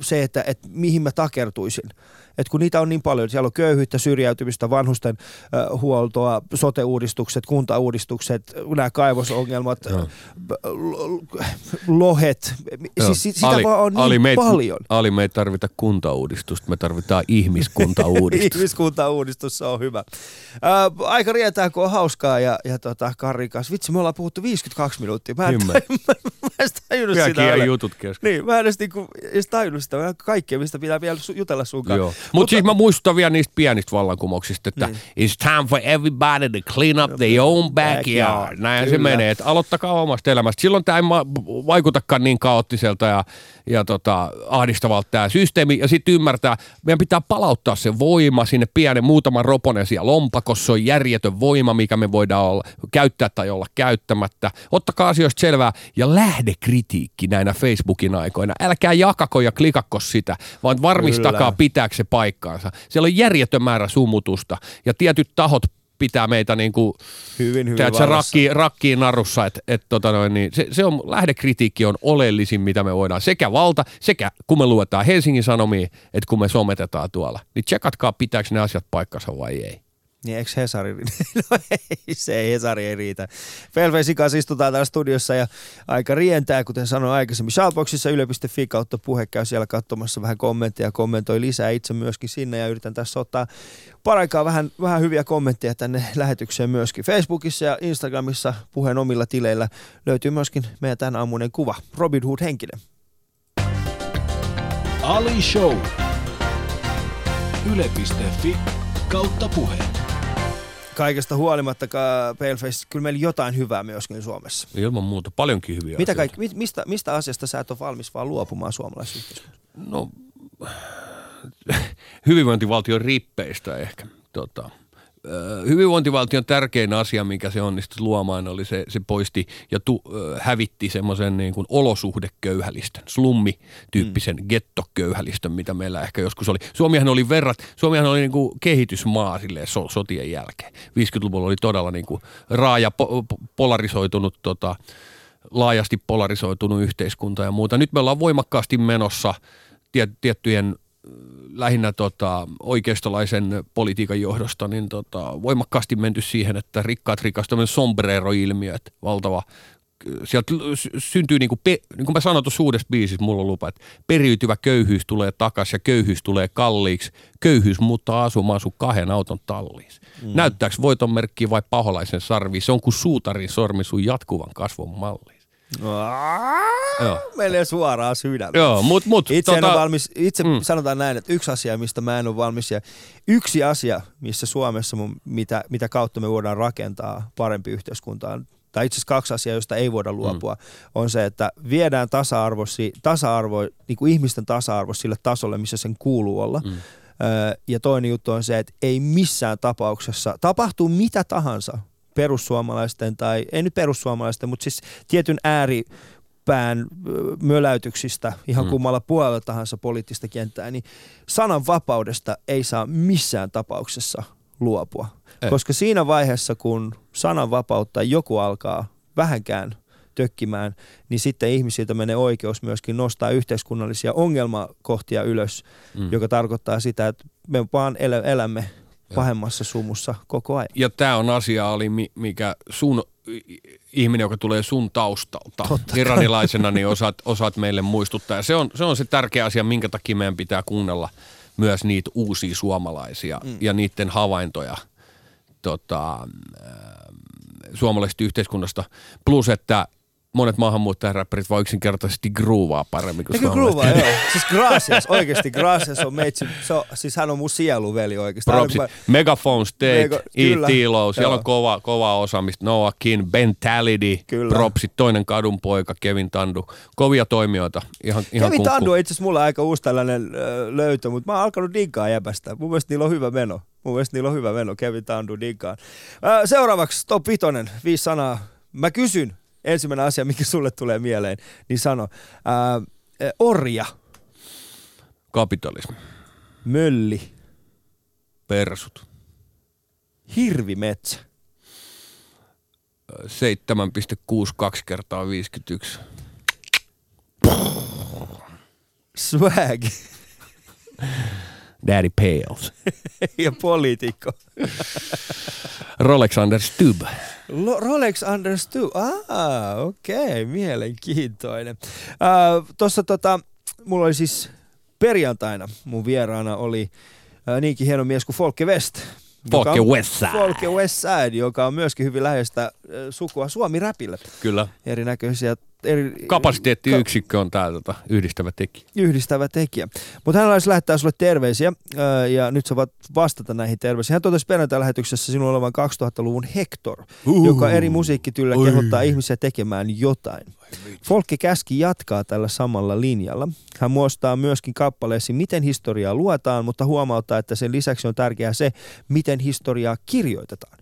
se, että, että mihin mä takertuisin. Et kun niitä on niin paljon, siellä on köyhyyttä, syrjäytymistä, vanhusten äh, huoltoa, sote-uudistukset, kuntauudistukset, nämä kaivosongelmat, lohet, Joo. siis sitä vaan on niin me ei, paljon. Ali, me ei tarvita kuntauudistusta, me tarvitaan ihmiskuntauudistusta. [LAUGHS] Ihmiskuntauudistus se on hyvä. Aika rientää, kun on hauskaa ja, ja tota, Karin kanssa. Vitsi, me ollaan puhuttu 52 minuuttia. Mä en, [LAUGHS] mä, mä en tajunnut sitä. jutut kesken. Niin, mä en edes, niinku, edes tajunnut sitä. Mä kaikkea, mistä pitää vielä jutella sun kanssa. Joo. Mutta siis mä muistutan vielä niistä pienistä vallankumouksista, että Niin. it's time for everybody to clean up their own backyard. Näin se Kyllä. menee, että aloittakaa omasta elämästä. Silloin tämä ei vaikutakaan niin kaoottiselta ja, ja tota, ahdistavalta tämä systeemi. Ja sitten ymmärtää, meidän pitää palauttaa se voima sinne pienen muutaman roponen siellä lompakossa. Se on järjetön voima, mikä me voidaan olla, käyttää tai olla käyttämättä. Ottakaa asioista selvää ja lähdekritiikki näinä Facebookin aikoina. Älkää jakako ja klikakko sitä, vaan varmistakaa Kyllä. pitääkö se paikkaansa. Siellä on järjetön määrä sumutusta ja tietyt tahot pitää meitä niin kuin, Hyvin, hyvin tiedätkö, vallassa. rakkiin, narussa, että et, tota noin, niin se, se on, lähdekritiikki on oleellisin, mitä me voidaan, sekä valta, sekä kun me luetaan Helsingin Sanomiin, että kun me sometetaan tuolla, niin tsekatkaa, pitääkö ne asiat paikkansa vai ei. Niin eikö Hesari? [LAUGHS] No ei, se ei, Hesari ei riitä. Felfesin kanssa istutaan täällä studiossa ja aika rientää, kuten sanoin aikaisemmin. Shoutboxissa yle.fi kautta puhe käy siellä katsomassa vähän kommentteja, kommentoi lisää itse myöskin sinne ja yritän tässä ottaa paraikaa vähän, vähän hyviä kommentteja tänne lähetykseen myöskin. Facebookissa ja Instagramissa puheen omilla tileillä löytyy myöskin meidän tämän aamuinen kuva. Robin Hood henkinen. Ali Show. Yle.fi kautta puhe. Kaikesta huolimatta, Paleface, kyllä meillä jotain hyvää myöskin Suomessa. Ilman muuta paljonkin hyviä Mitä asioita. kaikki, mistä, mistä asiasta sä et ole valmis vaan luopumaan yhteiskunnassa? No, [LAUGHS] hyvinvointivaltion rippeistä ehkä. Tota, hyvinvointivaltion tärkein asia, mikä se onnistui luomaan, oli se, se poisti ja tu, hävitti semmoisen niin kuin olosuhdeköyhälistön, slummi-tyyppisen mm. gettoköyhälistön, mitä meillä ehkä joskus oli. Suomihan oli verrat, Suomihan oli niin kuin kehitysmaa silleen so, sotien jälkeen. 50-luvulla oli todella niin kuin raaja, po, po- polarisoitunut tota, laajasti polarisoitunut yhteiskunta ja muuta. Nyt me ollaan voimakkaasti menossa tiet, tiettyjen lähinnä tota, oikeistolaisen politiikan johdosta, niin tota, voimakkaasti menty siihen, että rikkaat rikastuvat sombrero-ilmiö, että valtava sieltä sy- syntyy, niin kuin, pe, niin kuin mä sanoin tuossa uudessa biisissä, mulla on lupa, että periytyvä köyhyys tulee takaisin ja köyhyys tulee kalliiksi. Köyhyys muuttaa asumaan sun kahden auton talliin. Mm. Näyttääkö voitonmerkkiä vai paholaisen sarvi? Se on kuin suutarin sormi sun jatkuvan kasvun malliin. Joo. Menee suoraan sydämeen. Joo, mut, mut Itse, tota, en valmis, itse mm. mm. sanotaan näin, että yksi asia, mistä mä en ole valmis ja yksi asia, missä Suomessa, mun, mitä, mitä kautta me voidaan rakentaa parempi yhteiskuntaa, tai itse asiassa kaksi asiaa, joista ei voida luopua, mm. on se, että viedään tasa-arvo, tasa-arvo niin kuin ihmisten tasa-arvo sille tasolle, missä sen kuuluu olla. Mm. Ja toinen juttu on se, että ei missään tapauksessa, tapahtuu mitä tahansa perussuomalaisten tai, ei nyt perussuomalaisten, mutta siis tietyn ääri pään möläytyksistä ihan Mm. kummalla puolella tahansa poliittista kenttää, niin sananvapaudesta ei saa missään tapauksessa luopua. Ei. Koska siinä vaiheessa, kun sananvapautta joku alkaa vähänkään tökkimään, niin sitten ihmisiltä menee oikeus myöskin nostaa yhteiskunnallisia ongelmakohtia ylös, Mm. joka tarkoittaa sitä, että me vaan elä, elämme pahemmassa sumussa koko ajan. ja tämä on asia, oli, mi- mikä sun ihminen, joka tulee sun taustalta, Totta iranilaisena, niin osaat, osaat meille muistuttaa. Ja se on, se on se tärkeä asia, minkä takia meidän pitää kuunnella myös niitä uusia suomalaisia mm. ja niiden havaintoja tota, suomalaisesta yhteiskunnasta. Plus, että monet maahanmuuttajaräppärit vaan yksinkertaisesti groovaa paremmin kuin Eikö groovaa, joo. Siis Gracias, oikeasti Gracias on meitsi, se on, siis hän on mun sieluveli oikeasti. Propsit. Hän- Megaphone State, Mega- kyllä. E-Tilo, siellä Joo. on kova, kova osaamista. Noah Kin, Bentality, Kyllä. Propsit, toinen kadun poika, Kevin Tandu. Kovia toimijoita. Ihan, ihan Kevin kunkku. Tandu on itse asiassa mulla aika uusi tällainen ö, löytö, mutta mä oon alkanut diggaa jäbästä. Mun mielestä niillä on hyvä meno. Mun mielestä niillä on hyvä meno, Kevin Tandu diggaan. Ö, seuraavaksi top 5, viisi sanaa. Mä kysyn, ensimmäinen asia, mikä sulle tulee mieleen, niin sano. Ö, orja, Kapitalismi. mölli, Persut. hirvimetsä, 7,62 kertaa 51. swag Daddy Pales. [LAUGHS] ja poliitikko. [LAUGHS] Rolex Under Stub. Lo- Rolex understood. Ah, okei, okay, mielenkiintoinen. Äh, Tuossa tota, mulla oli siis perjantaina mun vieraana oli äh, niinkin hieno mies kuin Folke West. Folke Westside. Folke Westside, joka on myöskin hyvin läheistä äh, sukua Suomi-räpille. Kyllä. Erinäköisiä eri, Kapasiteettiyksikkö on tää tota, yhdistävä tekijä. yhdistävä tekijä. Mutta hän olisi lähettää sulle terveisiä ja nyt sä voit vastata näihin terveisiin. Hän totesi perjantai-lähetyksessä sinun olevan 2000-luvun Hector, Uhu. joka eri musiikkityllä Oi. kehottaa ihmisiä tekemään jotain. Folke käski jatkaa tällä samalla linjalla. Hän muistaa myöskin kappaleesi, miten historiaa luetaan, mutta huomauttaa, että sen lisäksi on tärkeää se, miten historiaa kirjoitetaan.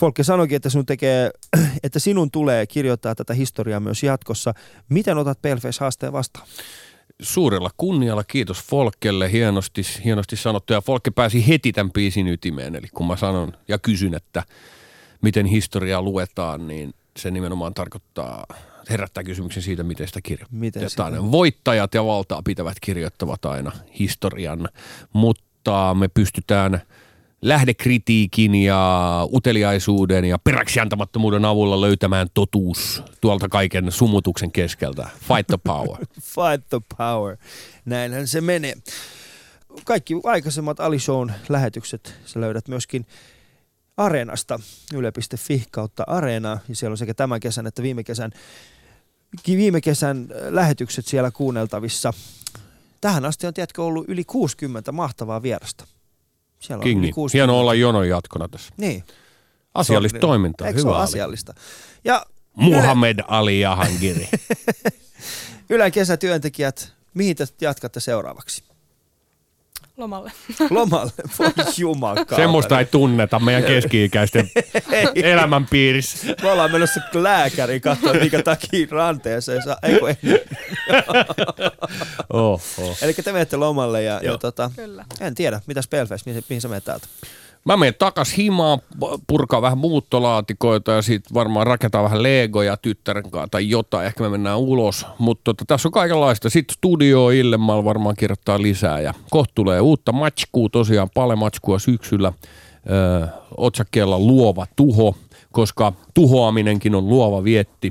Folke sanoikin, että sinun, tekee, [CLEARS THROAT] että sinun tulee kirjoittaa tätä historiaa myös jatkossa. Miten otat Paleface haasteen vastaan? Suurella kunnialla kiitos Folkelle, hienosti, hienosti sanottu. Ja Folke pääsi heti tämän biisin ytimeen, eli kun mä sanon ja kysyn, että miten historiaa luetaan, niin se nimenomaan tarkoittaa, herättää kysymyksen siitä, miten sitä Miten kirjoitetaan. sitä- Voittajat ja valtaa pitävät kirjoittavat aina historian, mutta me pystytään lähdekritiikin ja uteliaisuuden ja peräksi antamattomuuden avulla löytämään totuus tuolta kaiken sumutuksen keskeltä. Fight the power. [LAUGHS] Fight the power. Näinhän se menee. Kaikki aikaisemmat Ali Shown lähetykset sä löydät myöskin Areenasta, yle.fi kautta Areena, ja siellä on sekä tämän kesän että viime kesän, viime kesän lähetykset siellä kuunneltavissa. Tähän asti on, tiedätkö, ollut yli 60 mahtavaa vierasta. Siellä on Kingi. yli 60. Hieno olla jonon jatkona tässä. Niin. Asiallista toimintaa. Eikö Hyvä asiallista? Ja Muhammed Ali Jahangiri. [LAUGHS] Ylen kesätyöntekijät, mihin te jatkatte seuraavaksi? Lomalle. [LAUGHS] Lomalle. Voi jumakauta. Semmoista ei tunneta meidän keski-ikäisten [LAUGHS] elämänpiirissä. Me ollaan menossa lääkäriin katsoa, mikä takia ranteeseen saa. Ei, kun ei. Oh, oh. Eli te menette lomalle ja, ja tota, Kyllä. en tiedä, mitä Spellfest, mihin, mihin sä menet täältä? Mä menen takas himaan, purkaa vähän muuttolaatikoita ja sitten varmaan rakentaa vähän legoja tyttären kanssa tai jotain. Ehkä me mennään ulos, mutta tota, tässä on kaikenlaista. Sitten studio Illemmal varmaan kirjoittaa lisää ja kohta tulee uutta matskua, tosiaan paljon matskua syksyllä. Öö, otsakkeella luova tuho, koska tuhoaminenkin on luova vietti.